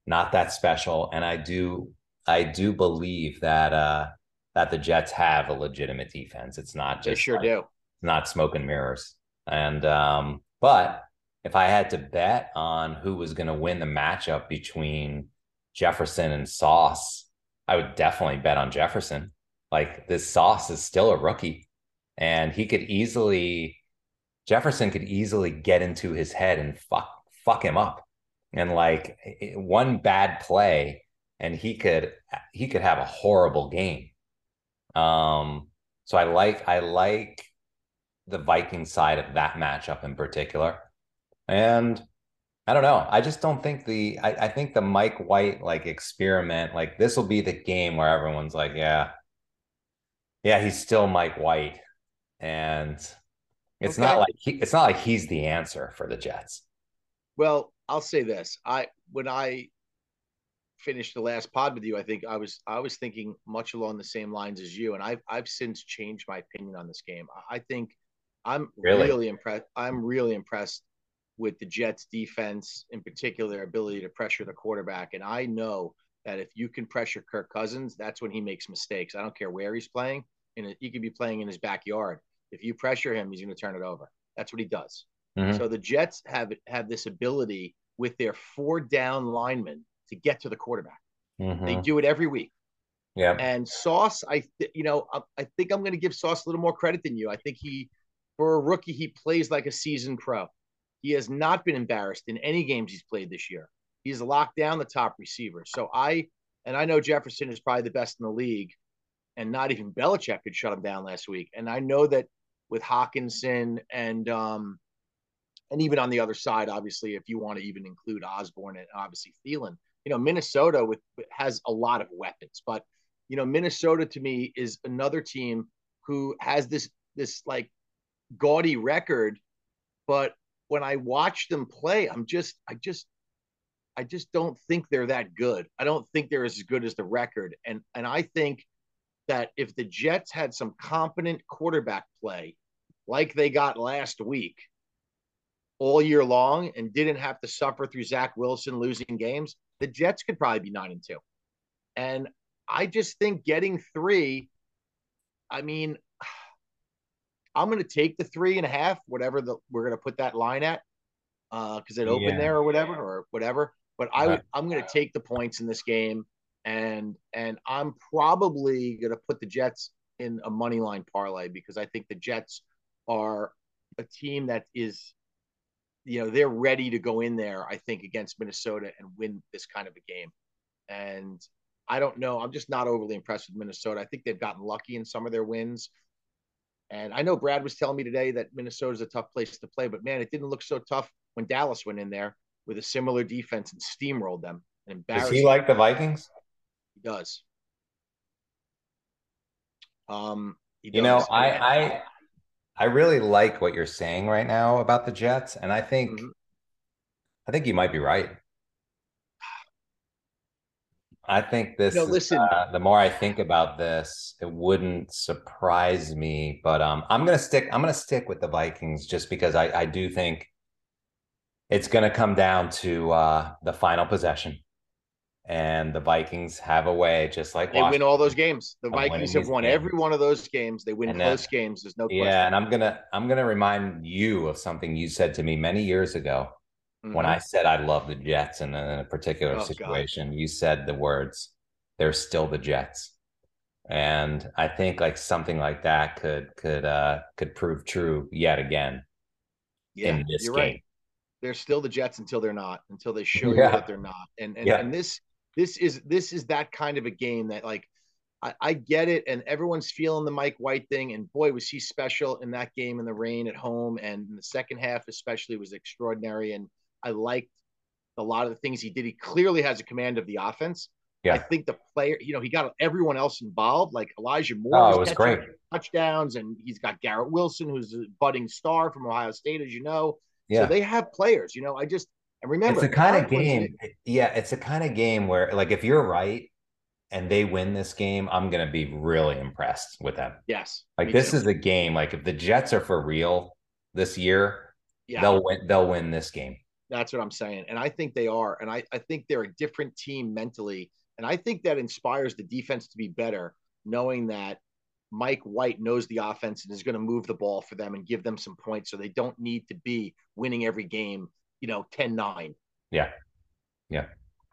not that special, and I do I do believe that uh that the Jets have a legitimate defense. It's not just they sure like, do. not smoke and mirrors. And um, but if I had to bet on who was going to win the matchup between Jefferson and Sauce, I would definitely bet on Jefferson. Like this Sauce is still a rookie, and he could easily Jefferson could easily get into his head and fuck fuck him up. And like one bad play, and he could he could have a horrible game. Um, so I like I like the Viking side of that matchup in particular. And I don't know. I just don't think the I, I think the Mike White like experiment, like this will be the game where everyone's like, yeah, yeah, he's still Mike White. And it's not like he, it's not like he's the answer for the Jets. Well, I'll say this: I when I finished the last pod with you, I think I was I was thinking much along the same lines as you, and I've I've since changed my opinion on this game. I- think I'm Really? really, impressed. I'm really impressed with the Jets' defense, in particular, their ability to pressure the quarterback. And I know that if you can pressure Kirk Cousins, that's when he makes mistakes. I don't care where he's playing, and he could be playing in his backyard. If you pressure him, he's going to turn it over. That's what he does. Mhm. So the Jets have have this ability with their four down linemen to get to the quarterback. They Mhm. do it every week. Yeah. And Sauce, I th- you know, I, I think I'm going to give Sauce a little more credit than you. I think he, for a rookie, he plays like a seasoned pro. He has not been embarrassed in any games he's played this year. He's locked down the top receiver. So I, and I know Jefferson is probably the best in the league, and not even Belichick could shut him down last week. And I know that with Hockenson and um, and even on the other side, obviously, if you want to even include Osborn and obviously Thielen, you know, Minnesota with has a lot of weapons, but you know, Minnesota to me is another team who has this this like gaudy record, but when I watch them play, I'm just I just I just don't think they're that good. I don't think they're as good as the record. And and I think that if the Jets had some competent quarterback play like they got last week all year long and didn't have to suffer through Zach Wilson losing games, the Jets could probably be nine and two. And I just think getting three, I mean, I'm going to take the three and a half, whatever the we're going to put that line at, uh, because it opened Yeah. there or whatever or whatever. But I Right. I'm going to take the points in this game, and and I'm probably going to put the Jets in a money line parlay because I think the Jets are a team that is, you know, they're ready to go in there. I think against Minnesota and win this kind of a game, and I don't know. I'm just not overly impressed with Minnesota. I think they've gotten lucky in some of their wins. And I know Brad was telling me today that Minnesota's a tough place to play, but man, it didn't look so tough when Dallas went in there with a similar defense and steamrolled them and embarrassed. Does he like the Vikings? He does. Um, he You know. I I I really like what you're saying right now about the Jets, and I think Mhm. I think you might be right. I think this No, is, listen. uh, the more I think about this, it wouldn't surprise me. But um, I'm gonna stick. I'm gonna stick with the Vikings just because I I do think it's gonna come down to uh, the final possession, and the Vikings have a way, just like they win all those games. The Vikings have won games. every one of those games. They win And close that- games. There's no question. Yeah, and I'm gonna I'm gonna remind you of something you said to me many years ago when Mhm. I said I love the Jets in a, in a particular Oh, God. situation. You said the words, "They're still the Jets," and I think like something like that could could uh could prove true yet again yeah, in this you're game. right. They're still the Jets until they're not, until they show Yeah. you that they're not. And and, Yeah. and this this is this is that kind of a game that like I, I get it, and everyone's feeling the Mike White thing. And boy, was he special in that game in the rain at home, and in the second half especially was extraordinary. And I liked a lot of the things he did. He clearly has a command of the offense. Yeah. I think the player, you know, he got everyone else involved. Like Elijah Moore, Oh, it was great. touchdowns, and he's got Garrett Wilson, who's a budding star from Ohio State, as you know. Yeah. So they have players, you know. I just and remember it's the kind of game yeah it's a kind of game where like if you're right and they win this game i'm gonna be really impressed with them Yes, like this too. is a game like if the jets are for real this year yeah, they'll win they'll win this game that's what I'm saying, and I think they are, and I I think they're a different team mentally, and I think that inspires the defense to be better, knowing that. Mike White knows the offense and is going to move the ball for them and give them some points so they don't need to be winning every game, you know, 10 9. yeah yeah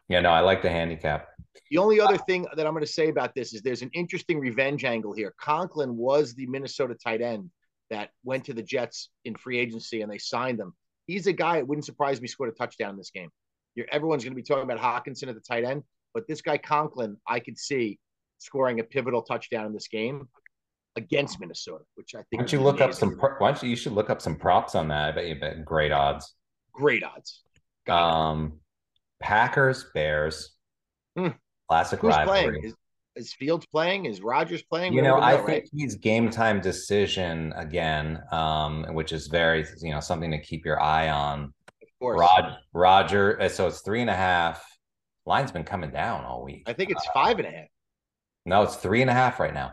yeah no i like the handicap The only other uh, thing that I'm going to say about this is there's an interesting revenge angle here. Conklin was the Minnesota tight end that went to the Jets in free agency and they signed him. He's a guy, it wouldn't surprise me, scored a touchdown in this game. You're, everyone's going to be talking about Hockenson at the tight end, but this guy, Conklin, I could see scoring a pivotal touchdown in this game against Minnesota, which I think why don't you look up some why don't you you should look up some props on that i bet you bet great odds great odds. Um packers bears Hmm. classic Who's rivalry playing? Is, is Fields playing? Is Rodgers playing? You We know, I know, think right? he's game time decision again, um, which is very, you know, something to keep your eye on. Of course. Rod, Roger, uh, so it's three and a half. Line's been coming down all week. I think it's five and a half. No, it's three and a half right now.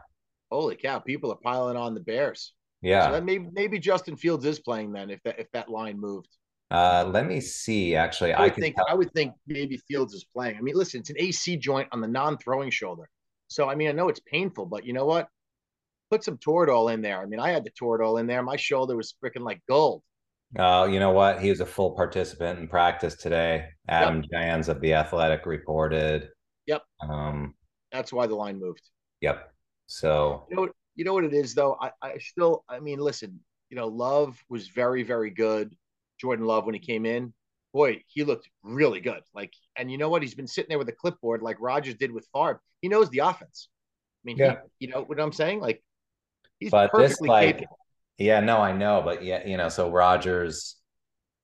Holy cow! People are piling on the Bears. Yeah. that maybe maybe Justin Fields is playing then if that if that line moved. Uh, let me see. Actually, I I think tell- I would think maybe Fields is playing. I mean, listen, it's an AC joint on the non-throwing shoulder. So I mean, I know it's painful, but you know what? Put some Toradol in there. I mean, I had the Toradol in there. My shoulder was freaking like gold. Uh, you know what? He was a full participant in practice today. Adam Jahns of the Athletic reported. Yep. Um, That's why the line moved. yep. So You know what? You know what it is though. I, I still. I mean, listen. You know, Love was very very good. Jordan Love when he came in, boy, he looked really good. Like, and you know what? He's been sitting there with a clipboard like Rodgers did with Favre. He knows the offense. I mean, Yeah. he, you know what I'm saying? Like, he's but this perfectly like capable. yeah no i know but yeah you know so rodgers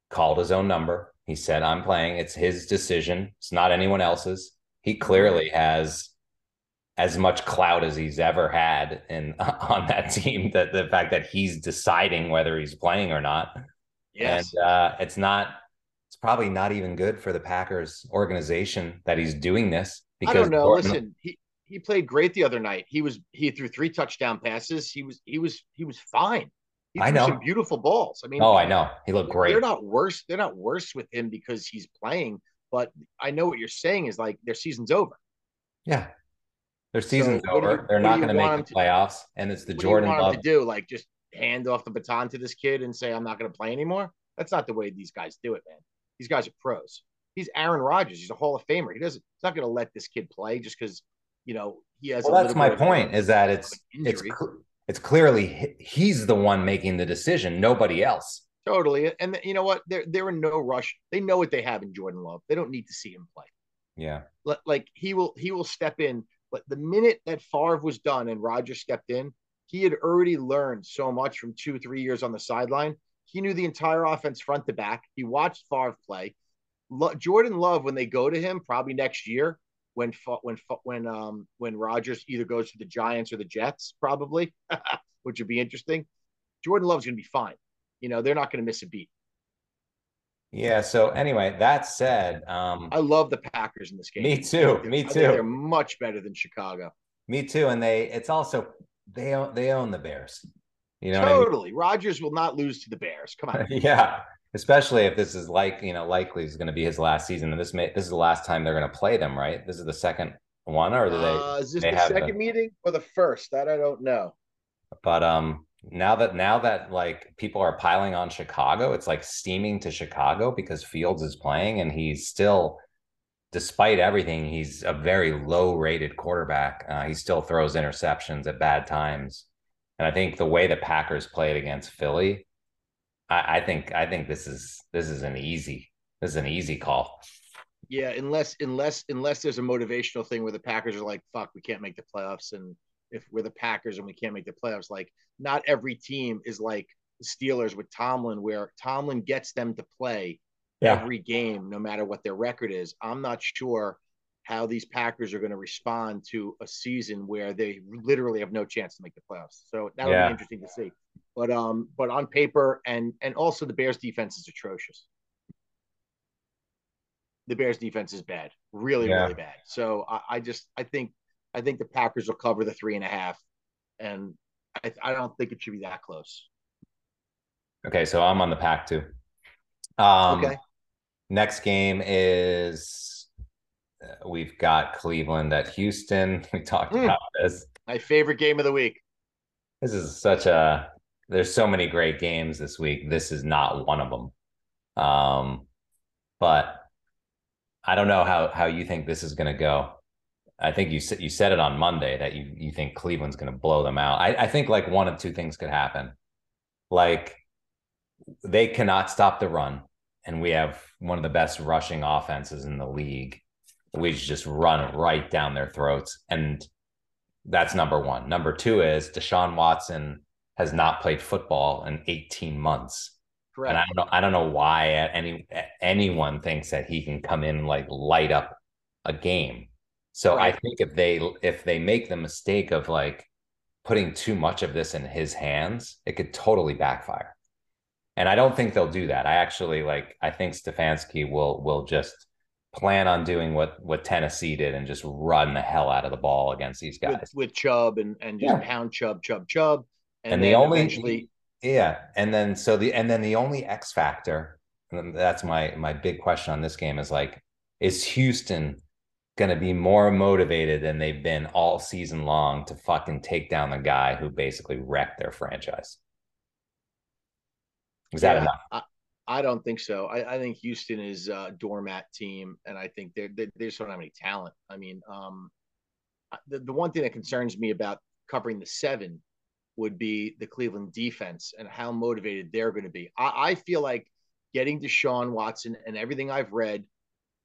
called his own number he said i'm playing it's his decision it's not anyone else's he clearly mm-hmm. has as much clout as he's ever had in on that team that the fact that he's deciding whether he's playing or not Yes. and uh it's not it's probably not even good for the packers organization that he's doing this Because I don't know. Listen, he he played great the other night. He was he threw three touchdown passes. He was he was he was fine. He I know. some beautiful balls. I mean, oh i know he looked great They're not worse. They're not worse with him because he's playing. But I know what you're saying is like their season's over. Yeah. Their season's do over. you- They're not going to make the playoffs. And it's the Jordan do you want Love. to do? Like just hand off the baton to this kid and say, "I'm not going to play anymore." That's not the way these guys do it, man. These guys are pros. He's Aaron Rodgers. He's a Hall of Famer. He doesn't. He's not going to let this kid play just because you know he has. Well, that's my bit of a- point is that it's it's an injury. cl- it's clearly he's the one making the decision, nobody else. totally. And you know what? They're they're in no rush. They know what they have in Jordan Love. They don't need to see him play. Yeah. Like he will he will step in. But the minute that Favre was done and Rodgers stepped in, he had already learned so much from two three years on the sideline. He knew the entire offense front to back. He watched Favre play. Lo- Jordan Love, when they go to him, probably next year, when when when um when Rodgers either goes to the Giants or the Jets, probably, which would be interesting. Jordan Love's going to be fine. You know, they're not going to miss a beat. Yeah. So anyway, that said, um, I love the Packers in this game. me too. Me too. They're much better than Chicago. Me too. And they it's also they own they own the Bears. You know what I mean? totally. Rodgers will not lose to the Bears. Come on. yeah. especially if this is like you know likely is going to be his last season, and this may this is the last time they're going to play them, right? This is the second one, or do they? Uh, is this they the second meeting or the first? That I don't know. But um, now that now that like people are piling on Chicago, it's like steaming to Chicago because Fields is playing, and he's still, despite everything, he's a very low rated quarterback. Uh, he still throws interceptions at bad times, and I think the way the Packers played against Philly, I, I think I think this is this is an easy this is an easy call. Yeah, unless unless unless there's a motivational thing where the Packers are like, "Fuck, we can't make the playoffs," and if we're the Packers and we can't make the playoffs, like not every team is like Steelers with Tomlin, where Tomlin gets them to play yeah. every game, no matter what their record is. I'm not sure how these Packers are going to respond to a season where they literally have no chance to make the playoffs. So that would yeah. be interesting to see. But um, but on paper and and also the Bears defense is atrocious. The Bears defense is bad, really, yeah. really bad. So I, I just I think I think the Packers will cover the three and a half, and I, I don't think it should be that close. Okay, so I'm on the pack too. Um, okay. Next game is uh, we've got Cleveland at Houston. We talked mm. about this. My favorite game of the week. This is such a. There's so many great games this week. This is not one of them. Um, but I don't know how how you think this is going to go. I think you said you said it on Monday that you you think Cleveland's going to blow them out. I, I think like one of two things could happen. Like they cannot stop the run, and we have one of the best rushing offenses in the league. We just run right down their throats, and that's number one. Number two is Deshaun Watson has not played football in 18 months. Correct. And I don't know. I don't know why any anyone thinks that he can come in like light up a game so right. I think if they if they make the mistake of like putting too much of this in his hands, it could totally backfire. And I don't think they'll do that. I actually like I think Stefanski will will just plan on doing what what Tennessee did and just run the hell out of the ball against these guys with, with Chubb and and just yeah. pound Chubb Chubb Chubb and, and the only eventually... yeah and then so the and then the only X factor that's my my big question on this game is like is Houston going to be more motivated than they've been all season long to fucking take down the guy who basically wrecked their franchise. Is that yeah, enough? I, I, don't think so. I, I, think Houston is a doormat team, and I think they're, they, they just don't have any talent. I mean, um, the, the one thing that concerns me about covering the seven would be the Cleveland defense and how motivated they're going to be. I, I feel like getting Deshaun Watson and everything I've read –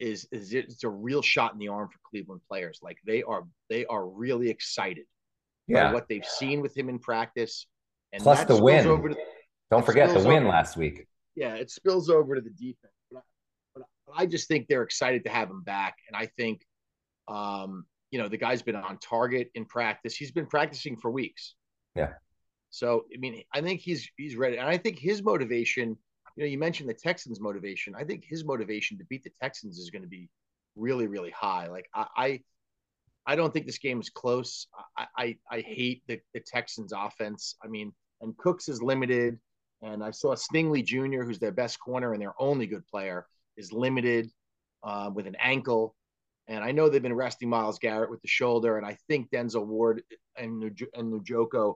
is is it's a real shot in the arm for Cleveland players. Like they are they are really excited yeah. what they've seen with him in practice. And Plus the win. To, Don't forget the win over, last week. Yeah, it spills over to the defense. But I, but I just think they're excited to have him back, and I think, um, you know, the guy's been on target in practice. He's been practicing for weeks. Yeah. So I mean, I think he's he's ready, and I think his motivation you know, you mentioned the Texans' motivation. I think his motivation to beat the Texans is going to be really, really high. Like I, I, I don't think this game is close. I, I, I hate the, the Texans' offense. I mean, and Cooks is limited, and I saw Stingley Jr., who's their best corner and their only good player, is limited uh, with an ankle. And I know they've been resting Myles Garrett with the shoulder, and I think Denzel Ward and and Njoku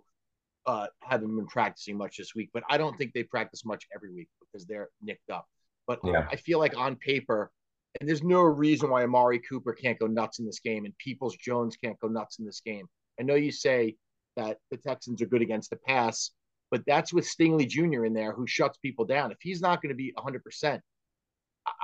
uh, haven't been practicing much this week, but I don't think they practice much every week because they're nicked up. But yeah. I feel like on paper, and there's no reason why Amari Cooper can't go nuts in this game and Peoples Jones can't go nuts in this game. I know you say that the Texans are good against the pass, but that's with Stingley Jr. in there who shuts people down. If he's not going to be 100%,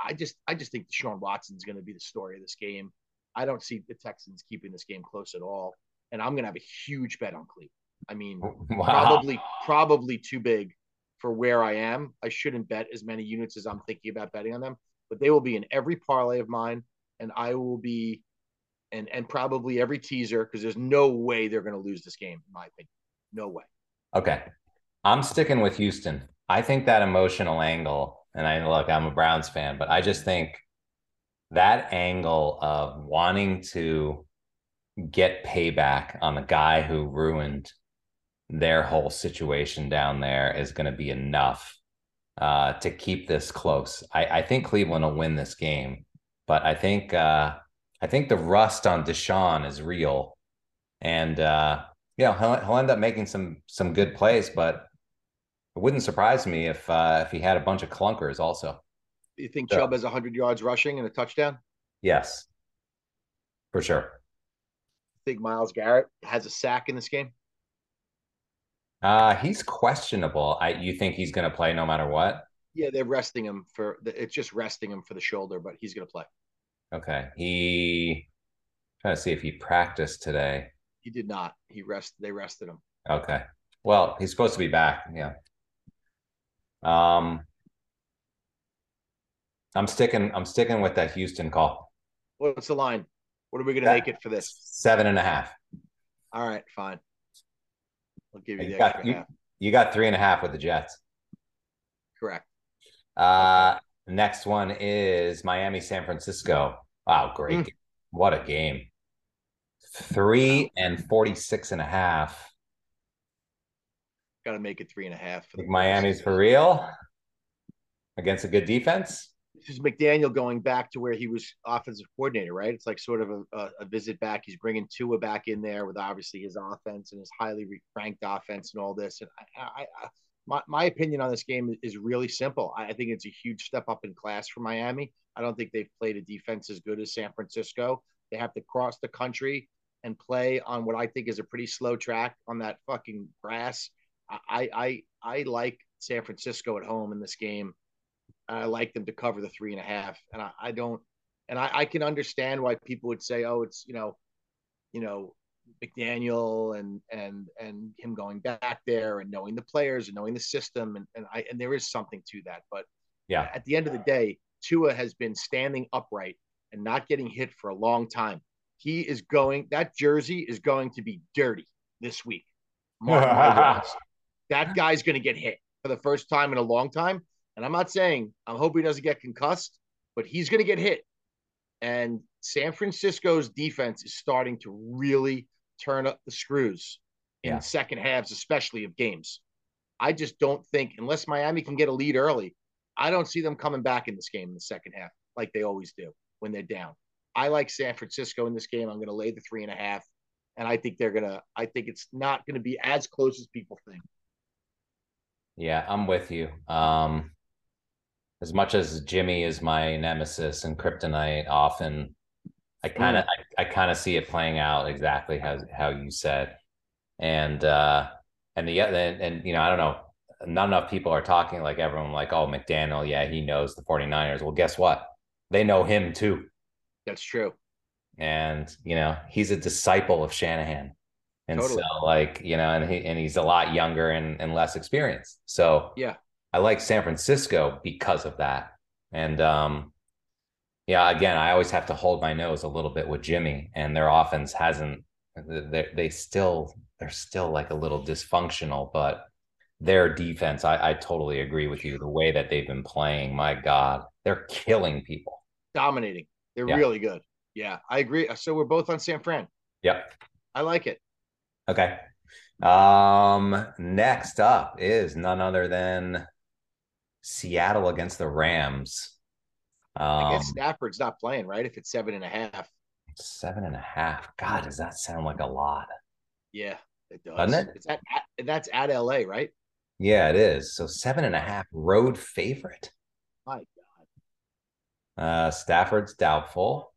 I just I just think Deshaun Watson's going to be the story of this game. I don't see the Texans keeping this game close at all, and I'm going to have a huge bet on Cleveland. I mean, oh, wow. probably probably too big for where I am. I shouldn't bet as many units as I'm thinking about betting on them, but they will be in every parlay of mine, and I will be, and and probably every teaser because there's no way they're going to lose this game, in my opinion. No way. Okay, I'm sticking with Houston. I think that emotional angle, and I look, I'm a Browns fan, but I just think that angle of wanting to get payback on the guy who ruined their whole situation down there is going to be enough uh, to keep this close. I, I think Cleveland will win this game, but I think uh, I think the rust on Deshaun is real, and uh, you know he'll, he'll end up making some some good plays, but it wouldn't surprise me if uh, if he had a bunch of clunkers also. You think Chubb has 100 yards rushing and a touchdown? Yes, for sure. Think Myles Garrett has a sack in this game? Uh, he's questionable. I you think he's going to play no matter what? Yeah, they're resting him for it's just resting him for the shoulder, but he's going to play. Okay. He trying to see if he practiced today. He did not. He rest. They rested him. Okay. Well, he's supposed to be back. Yeah. Um, I'm sticking. I'm sticking with that Houston call. What's the line? What are we going to make it for this? Seven and a half. All right, fine. I'll give you, You the got you, half. you got three and a half with the Jets. Correct. Uh, next one is Miami, San Francisco. Wow, great. Mm. What a game. Three and 46 and a half. Got to make it three and a half. For Miami's for real against a good defense. This is McDaniel going back to where he was offensive coordinator, right? It's like sort of a, a, a visit back. He's bringing Tua back in there with obviously his offense and his highly ranked offense and all this. And I, I, I my, my opinion on this game is really simple. I, I think it's a huge step up in class for Miami. I don't think they've played a defense as good as San Francisco. They have to cross the country and play on what I think is a pretty slow track on that fucking grass. I I I like San Francisco at home in this game. I like them to cover the three and a half, and I, I don't, and I, I can understand why people would say, oh, it's you know, you know, McDaniel and and and him going back there and knowing the players and knowing the system, and and I and there is something to that, but Yeah. at the end of the day, Tua has been standing upright and not getting hit for a long time. He is going. That jersey is going to be dirty this week. Mark my words. That guy's going to get hit for the first time in a long time. And I'm not saying I'm hoping he doesn't get concussed, but he's going to get hit. And San Francisco's defense is starting to really turn up the screws in Yeah. second halves, especially of games. I just don't think, unless Miami can get a lead early, I don't see them coming back in this game in the second half like they always do when they're down. I like San Francisco in this game. I'm going to lay the three and a half. And I think they're going to, I think it's not going to be as close as people think. Yeah, I'm with you. Um, as much as Jimmy is my nemesis and kryptonite, often I kind of I, I kind of see it playing out exactly how how you said, and uh, and the other and, and you know I don't know, not enough people are talking like everyone like oh McDaniel, yeah he knows the 49ers. Well, guess what? They know him too, That's true. and you know he's a disciple of Shanahan. And Totally. so, like you know, and he and he's a lot younger and, and less experienced. So, Yeah. I like San Francisco because of that. And um, yeah, again, I always have to hold my nose a little bit with Jimmy, and their offense hasn't. They they still they're still like a little dysfunctional, but their defense, I, I totally agree with you. The way that they've been playing, my God, they're killing people. Dominating. They're Yeah. really good. Yeah, I agree. So we're both on San Fran. Yep. I like it. Okay. Um, next up is none other than Seattle against the Rams. I Um, guess Stafford's not playing, right? If it's seven and a half. seven and a half. God, does that sound like a lot? Yeah, it does. Doesn't it? It's at, at that's at LA, right? Yeah, it is. So seven and a half road favorite. My God. Uh, Stafford's doubtful.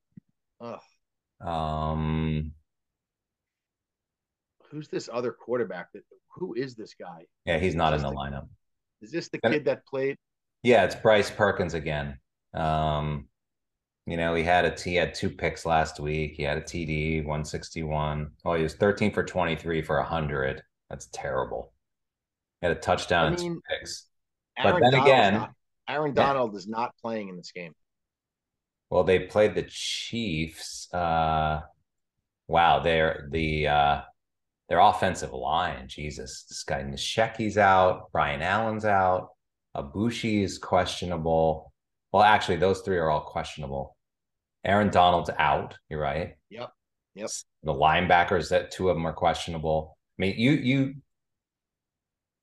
Ugh. Um, Who's this other quarterback? That who is this guy? yeah, he's not in the Just lineup. Is this the kid that played? Yeah, it's Bryce Perkins again. Um, you know, he had a he had two picks last week. He had a TD, 161. Oh, he was 13 for 23 for 100. That's terrible. He had a touchdown I and two mean, picks. But then Donald's again- not- Aaron Yeah. Donald is not playing in this game. Well, they played the Chiefs. Uh, wow, they're the uh, their offensive line. Jesus, this guy Nisheki's out. Brian Allen's out. Aboushi is questionable. Well, actually, those three are all questionable. Aaron Donald's out. You're right. Yep. Yep. The linebackers that two of them are questionable. I mean, you you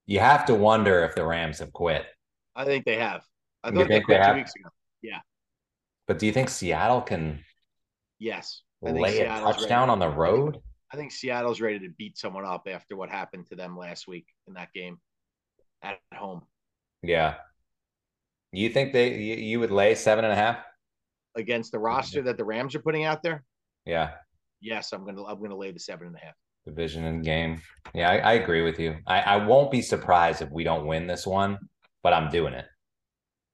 you have to wonder if the Rams have quit I think they have. I thought they think quit they two have? weeks ago. Yeah. But do you think Seattle can Yes. I think lay a touchdown on the road? I think Seattle's ready to beat someone up after what happened to them last week in that game at home Yeah. You think they you, you would lay seven and a half? against the roster that the Rams are putting out there. Yeah. Yes, I'm gonna I'm gonna lay the seven and a half. Division and game. Yeah, I, I agree with you. I, I won't be surprised if we don't win this one, but I'm doing it.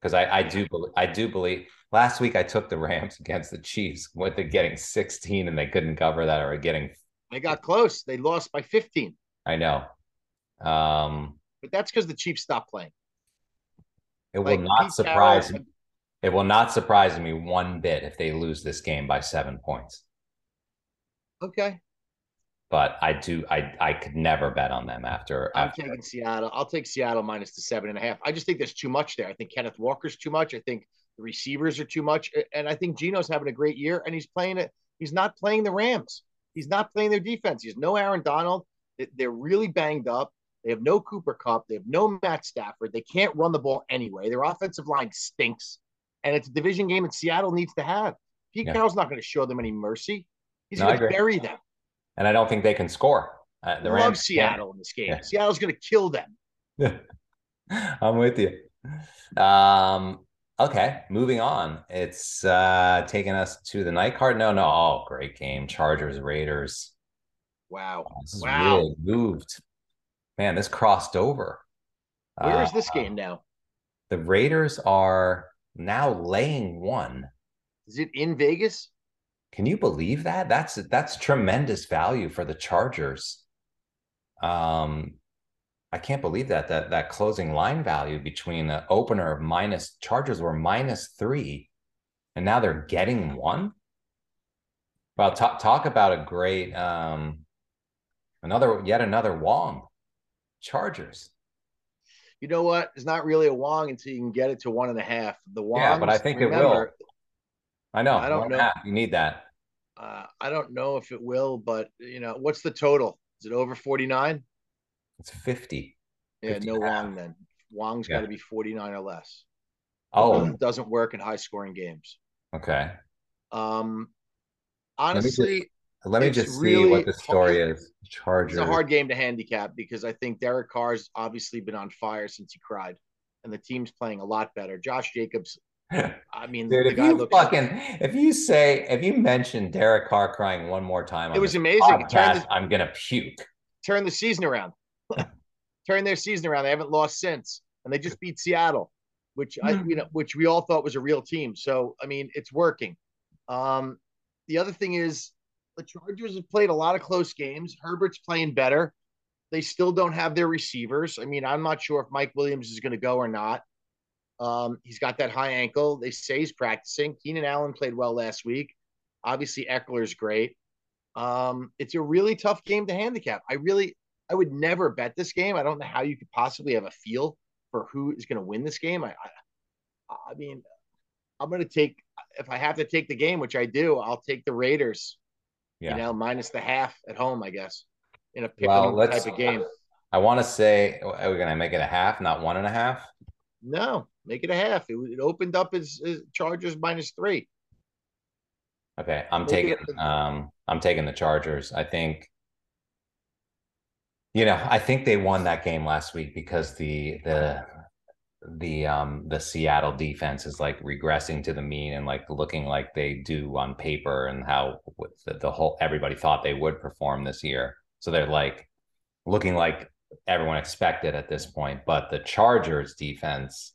Because I, I do I do believe last week I took the Rams against the Chiefs with the getting 16 and they couldn't cover that or getting They got close. They lost by 15, I know. Um but that's because the Chiefs stopped playing. it will Like, not Pete surprise Carroll- me. It will not surprise me one bit if they lose this game by seven points. Okay, But I do I I could never bet on them after I'm after taking Seattle. I'll take Seattle minus the seven and a half. I just think there's too much there. I think Kenneth Walker's too much. I think the receivers are too much, and I think Gino's having a great year, and he's playing it. He's not playing the Rams. He's not playing their defense. He's no Aaron Donald. They- They're really banged up. They have no Cooper Kupp. They have no Matt Stafford. They can't run the ball anyway. Their offensive line stinks, and it's a division game that Seattle needs to have. Pete Yeah. Carroll's not going to show them any mercy. He's No, going to bury them. and I don't think they can score. Uh, the Love Rams Seattle in this game. Yeah. Seattle's going to kill them. I'm with you. Um, okay, moving on. It's uh taking us to the night card. No, no. Oh, great game. Chargers, Raiders. Wow. This is Wow. really moved. Man, this crossed over. Where is Uh, this game now? The Raiders are now laying one. Is it in Vegas? Can you believe that? That's that's tremendous value for the Chargers. Um, I can't believe that that that closing line value between the opener of minus Chargers were minus three, and now they're getting one. Well, talk talk about a great um, another yet another Wong Chargers. You know what? It's not really a Wong until you can get it to one and a half. The Wong. Yeah, but I think it will. I know. I don't know. half, You need that. Uh, I don't know if it will, but you know, what's the total? Is it over 49? It's fifty. Yeah, 50 no. Wong then. Wong's Yeah. got to be 49 or less. Oh, It doesn't work in high scoring games. okay. Um, me just- honestly, Let me just see really what the story hard- is. Chargers. it's a hard game to handicap because I think Derek Carr's obviously been on fire since he cried, and the team's playing a lot better. Josh Jacobs, I mean, Dude, the if guy you fucking if you say if you mention Derek Carr crying one more time, It was amazing. Podcast, the- I'm gonna puke. turn the season around. turn their season around. They haven't lost since, and they just beat Seattle, which I Hmm. you know which we all thought was a real team. So I mean, it's working. Um, the other thing is the Chargers have played a lot of close games. Herbert's playing better. They still don't have their receivers. I mean, I'm not sure if Mike Williams is going to go or not. Um, he's got that high ankle. They say he's practicing. Keenan Allen played well last week. Obviously, Ekeler's great. Um, it's a really tough game to handicap. I really, I would never bet this game. I don't know how you could possibly have a feel for who is going to win this game. I, I, I mean, I'm going to take if I have to take the game, which I do. I'll take the Raiders. Yeah. You know, minus the half at home, I guess, in a pick Well, type of game. I want to say are we gonna make it a half, not one and a half? No, make it a half. It, it opened up as, as Chargers minus three. Okay, I'm Make taking um I'm taking the Chargers. I think you know, I think they won that game last week because the the the um the Seattle defense is like regressing to the mean and like looking like they do on paper and how the, the whole everybody thought they would perform this year. So they're like looking like everyone expected at this point, but the Chargers defense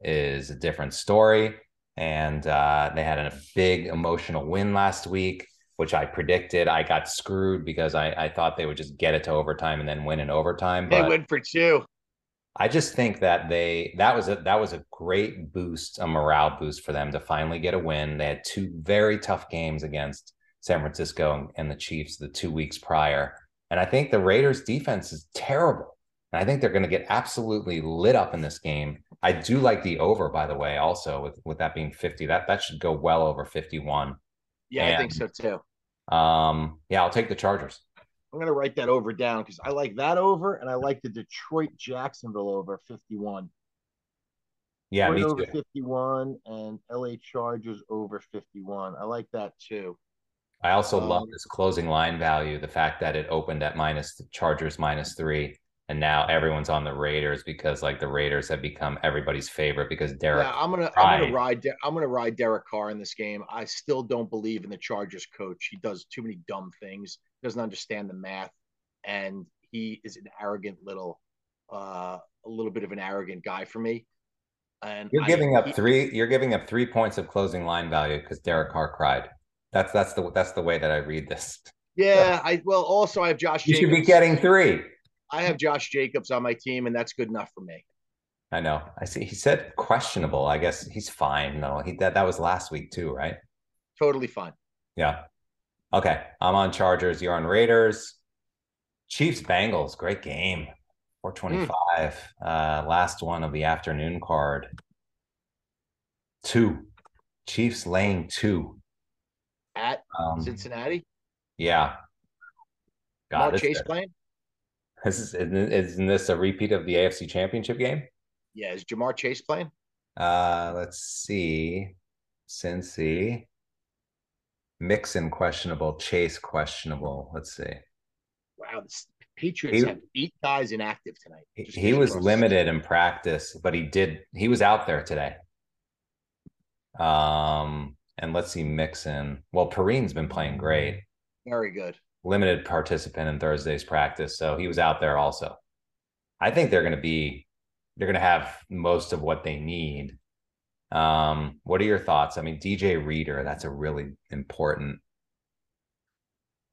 is a different story and uh, they had a big emotional win last week, which I predicted. I got screwed because I, I thought they would just get it to overtime and then win in overtime. They But went for two. I just think that they that was a that was a great boost, a morale boost for them to finally get a win. They had two very tough games against San Francisco and, and the Chiefs the two weeks prior, and I think the Raiders' defense is terrible. And I think they're going to get absolutely lit up in this game. I do like the over, by the way, also with with that being fifty. That that should go well over fifty one. Yeah, I think so too. Um, yeah, I'll take the Chargers. I'm gonna write that over down because I like that over and I like the Detroit Jacksonville over 51. Yeah, me over too. 51 and LA Chargers over 51. I like that too. I also love Um, this closing line value, the fact that it opened at minus the Chargers minus three, and now everyone's on the Raiders because like the Raiders have become everybody's favorite because Derek. Yeah, I'm gonna I'm gonna ride De- I'm gonna ride Derek Carr in this game. I still don't believe in the Chargers coach. He does too many dumb things. Doesn't understand the math, and he is an arrogant little, uh, a little bit of an arrogant guy for me. And You're I- giving up he- three. You're giving up three points of closing line value because Derek Carr cried. That's that's the that's the way that I read this. Yeah, I well also I have Josh. You should be getting three. I have Josh Jacobs on my team, and that's good enough for me. I know. I see. He said questionable. I guess he's fine. No, he that that was last week too, right? Totally fine. Yeah. Okay. I'm on Chargers. You're on Raiders. Chiefs Bengals. Great game. 425. Uh, last one of the afternoon card. Two. Chiefs laying two. At Um, Cincinnati, yeah. God, Mark Chase playing. This is isn't this a repeat of the AFC Championship game? Yeah, is Ja'Marr Chase playing? Uh, let's see. Cincy. Mixon questionable. Chase questionable. Let's see. Wow, the Patriots He- have eight guys inactive tonight. He, Just he was limited in practice, but he did. He was out there today. Um, and let's see, Mixon. Well, Perine's been playing great. Very good. Limited participant in Thursday's practice, so he was out there also. I think they're going to be. They're going to have most of what they need. Um, what are your thoughts? I mean, DJ Reader, that's a really important.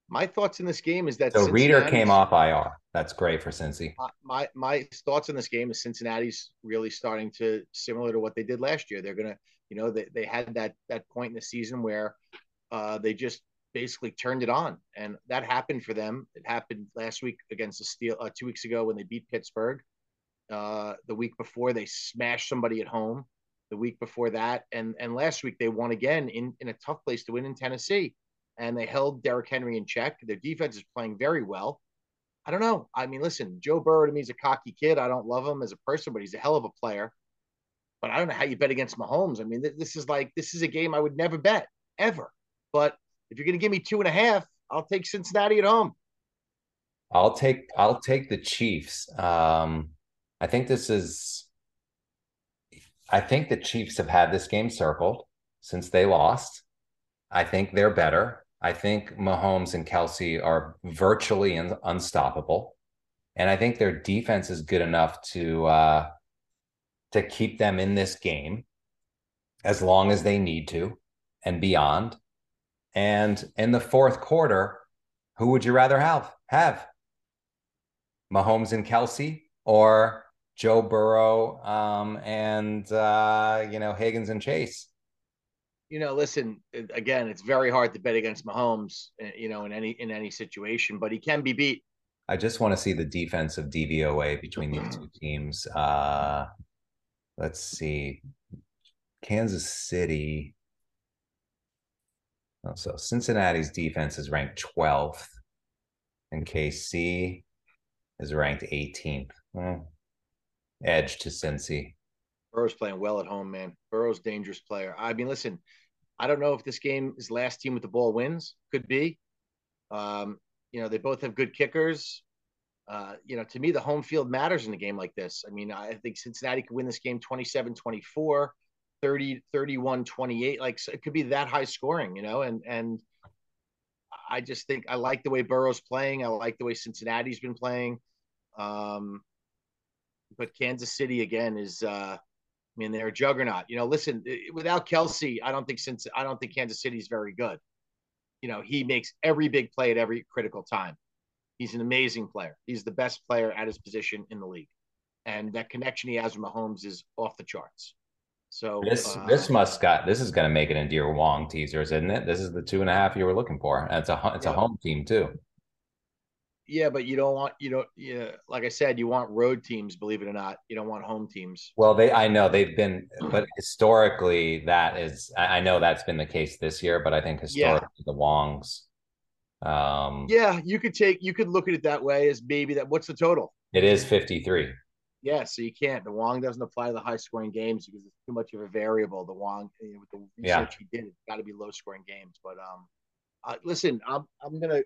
My thoughts in this game is that So Reader came off IR. That's great for Cincy. my- my my thoughts in this game is Cincinnati's really starting to similar to what they did last year. They're gonna, you know, they, they had that that point in the season where uh, they just basically turned it on, and that happened for them. It happened last week against the Steel, uh, two weeks ago when they beat Pittsburgh. Uh, the week before they smashed somebody at home. The week before that, and and last week they won again in in a tough place to win in Tennessee, and they held Derrick Henry in check. Their defense is playing very well. I don't know. I mean, listen, Joe Burrow to me is a cocky kid. I don't love him as a person, but he's a hell of a player. But I don't know how you bet against Mahomes. I mean, th- this is like this is a game I would never bet ever. But if you're going to give me two and a half, I'll take Cincinnati at home. I'll take I'll take the Chiefs. Um, I think this is I think the Chiefs have had this game circled since they lost. I think they're better. I think Mahomes and Kelce are virtually un- unstoppable. And I think their defense is good enough to uh to keep them in this game as long as they need to and beyond. And in the fourth quarter, who would you rather have? Have Mahomes and Kelce or Joe Burrow um, and uh, you know Higgins and Chase. You know, listen, again, it's very hard to bet against Mahomes, uh, you know, in any in any situation, but he can be beat. I just want to see the defensive DVOA between these two teams. Uh, let's see, Kansas City. Oh, so Cincinnati's defense is ranked 12th, and KC is ranked 18th. Well, edge to Cincy. Burrow's playing well at home, man. Burrow's dangerous player. I mean, listen, I don't know if this game is last team with the ball wins. Could be. Um, you know, they both have good kickers. Uh, you know, to me, the home field matters in a game like this. I mean, I think Cincinnati could win this game 27 24, 30, 31 28. Like, it could be that high scoring, you know, and, and, I just think I like the way Burrow's playing. I like the way Cincinnati's been playing. Um, but Kansas City again is uh, I mean, they're a juggernaut. You know, listen, without Kelce, I don't think since I don't think Kansas City is very good. You know, he makes every big play at every critical time. He's an amazing player. He's the best player at his position in the league, and that connection he has with Mahomes is off the charts. So this uh, this must got this is going to make it into your Wong teasers, isn't it? This is the two and a half you were looking for. And it's a it's Yeah. a home team too. yeah, but you don't want you don't yeah, like I said, you want road teams. Believe it or not, you don't want home teams. Well, they I know they've been, but historically that is I, I know that's been the case this year, but I think historically the Wongs. Um, Yeah, you could take you could look at it that way as maybe that. What's the total? it is fifty three. Yeah, so you can't. The Wong doesn't apply to the high scoring games because it's too much of a variable. The Wong eh, with the research Yeah. he did, it's got to be low scoring games. But um, uh, listen, I'm I'm gonna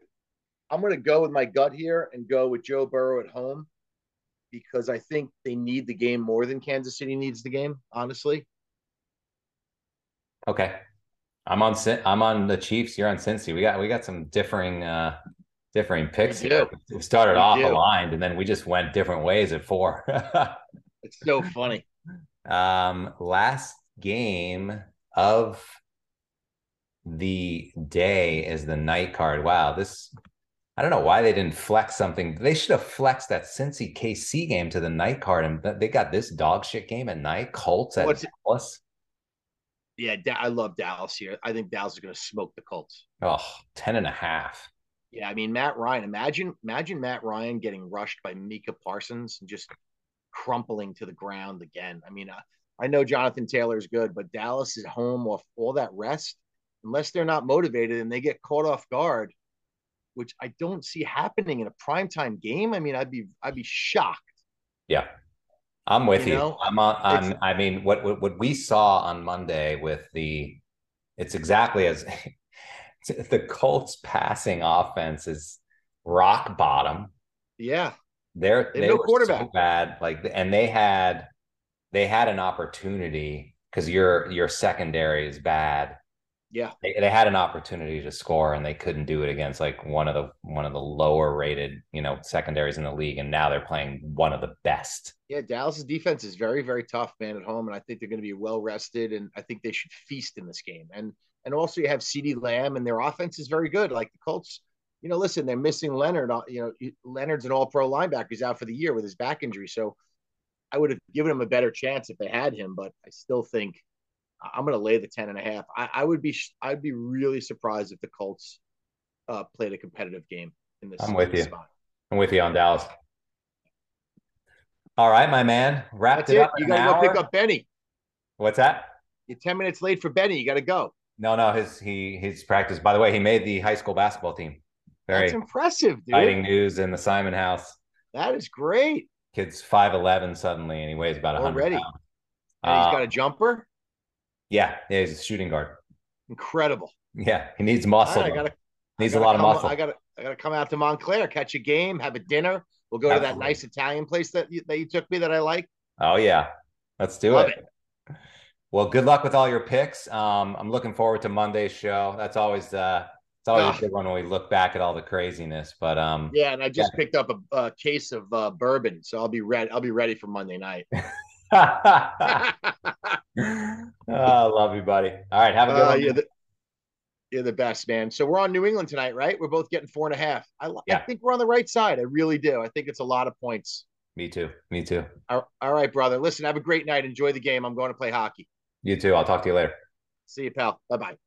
I'm gonna go with my gut here and go with Joe Burrow at home because I think they need the game more than Kansas City needs the game. Honestly, Okay. I'm on I'm on the Chiefs. You're on Cincy. We got we got some differing uh differing picks We here. We started We off do. aligned and then we just went different ways at four. it's so funny. um last game of the day is the night card. Wow, this I don't know why they didn't flex something. They should have flexed that Cincy KC game to the night card, and they got this dog shit game at night. Colts at What's- Dallas. Yeah, I love Dallas here. I think Dallas is gonna smoke the Colts. Oh, 10 and a half. Yeah, I mean Matt Ryan. Imagine imagine Matt Ryan getting rushed by Micah Parsons and just crumpling to the ground again. I mean, I, I know Jonathan Taylor is good, but Dallas is home off all that rest. Unless they're not motivated and they get caught off guard, which I don't see happening in a primetime game. I mean, I'd be I'd be shocked. Yeah. I'm with You you. know, I'm on I'm I mean what, what what we saw on Monday with the it's exactly as the Colts passing offense is rock bottom. Yeah, They're They they no were quarterback. so bad like and they had they had an opportunity because your your secondary is bad. yeah, They, they had an opportunity to score and they couldn't do it against like one of the one of the lower rated you know secondaries in the league and now they're playing one of the best. yeah. Dallas's defense is very very tough, man, at home, and I think they're going to be well rested, and I think they should feast in this game. And and also you have CeeDee Lamb, and their offense is very good. Like the Colts, you know, listen, they're missing Leonard. uh, You know, Leonard's an All-Pro linebacker. He's out for the year with his back injury, so I would have given him a better chance if they had him. But I still think I'm going to lay the 10 and a half. I, I would be I'd be really surprised if the Colts uh, played a competitive game in this. I'm with you. Spot. I'm with you on Dallas. All right, my man. Wrapped That's it it. up You got to go pick up Benny. What's that? You're 10 minutes late for Benny. You got to go. No, no, his he his practice. By the way, he made the high school basketball team. Very That's impressive, dude. exciting news in the Simon House. That is great. Kid's five eleven suddenly, and he weighs about hundred Already. pounds. And he's Uh, got a jumper. yeah, yeah, he's a shooting guard. Incredible. Yeah, he needs muscle. right, I gotta, needs I a gotta lot of muscle. I gotta, I gotta come out to Montclair, catch a game, have a dinner. We'll go to that nice Italian place that you, that you took me that I like. Oh yeah, let's do Love it. Well, good luck with all your picks. Um, I'm looking forward to Monday's show. That's always uh, it's always Ah. a good one when we look back at all the craziness. But um, Yeah, and I just picked up a, a case of uh, bourbon, so I'll be ready. I'll be ready for Monday night. oh, love you, buddy. All right, have a good Uh, one. you're, the, you're the best, man. So we're on New England tonight, right? We're both getting four and a half. I, I think we're on the right side. I really do. I think it's a lot of points. Me too. Me too. All, all right, brother. Listen, have a great night. Enjoy the game. I'm going to play hockey. You too. I'll talk to you later. See you, pal. Bye bye.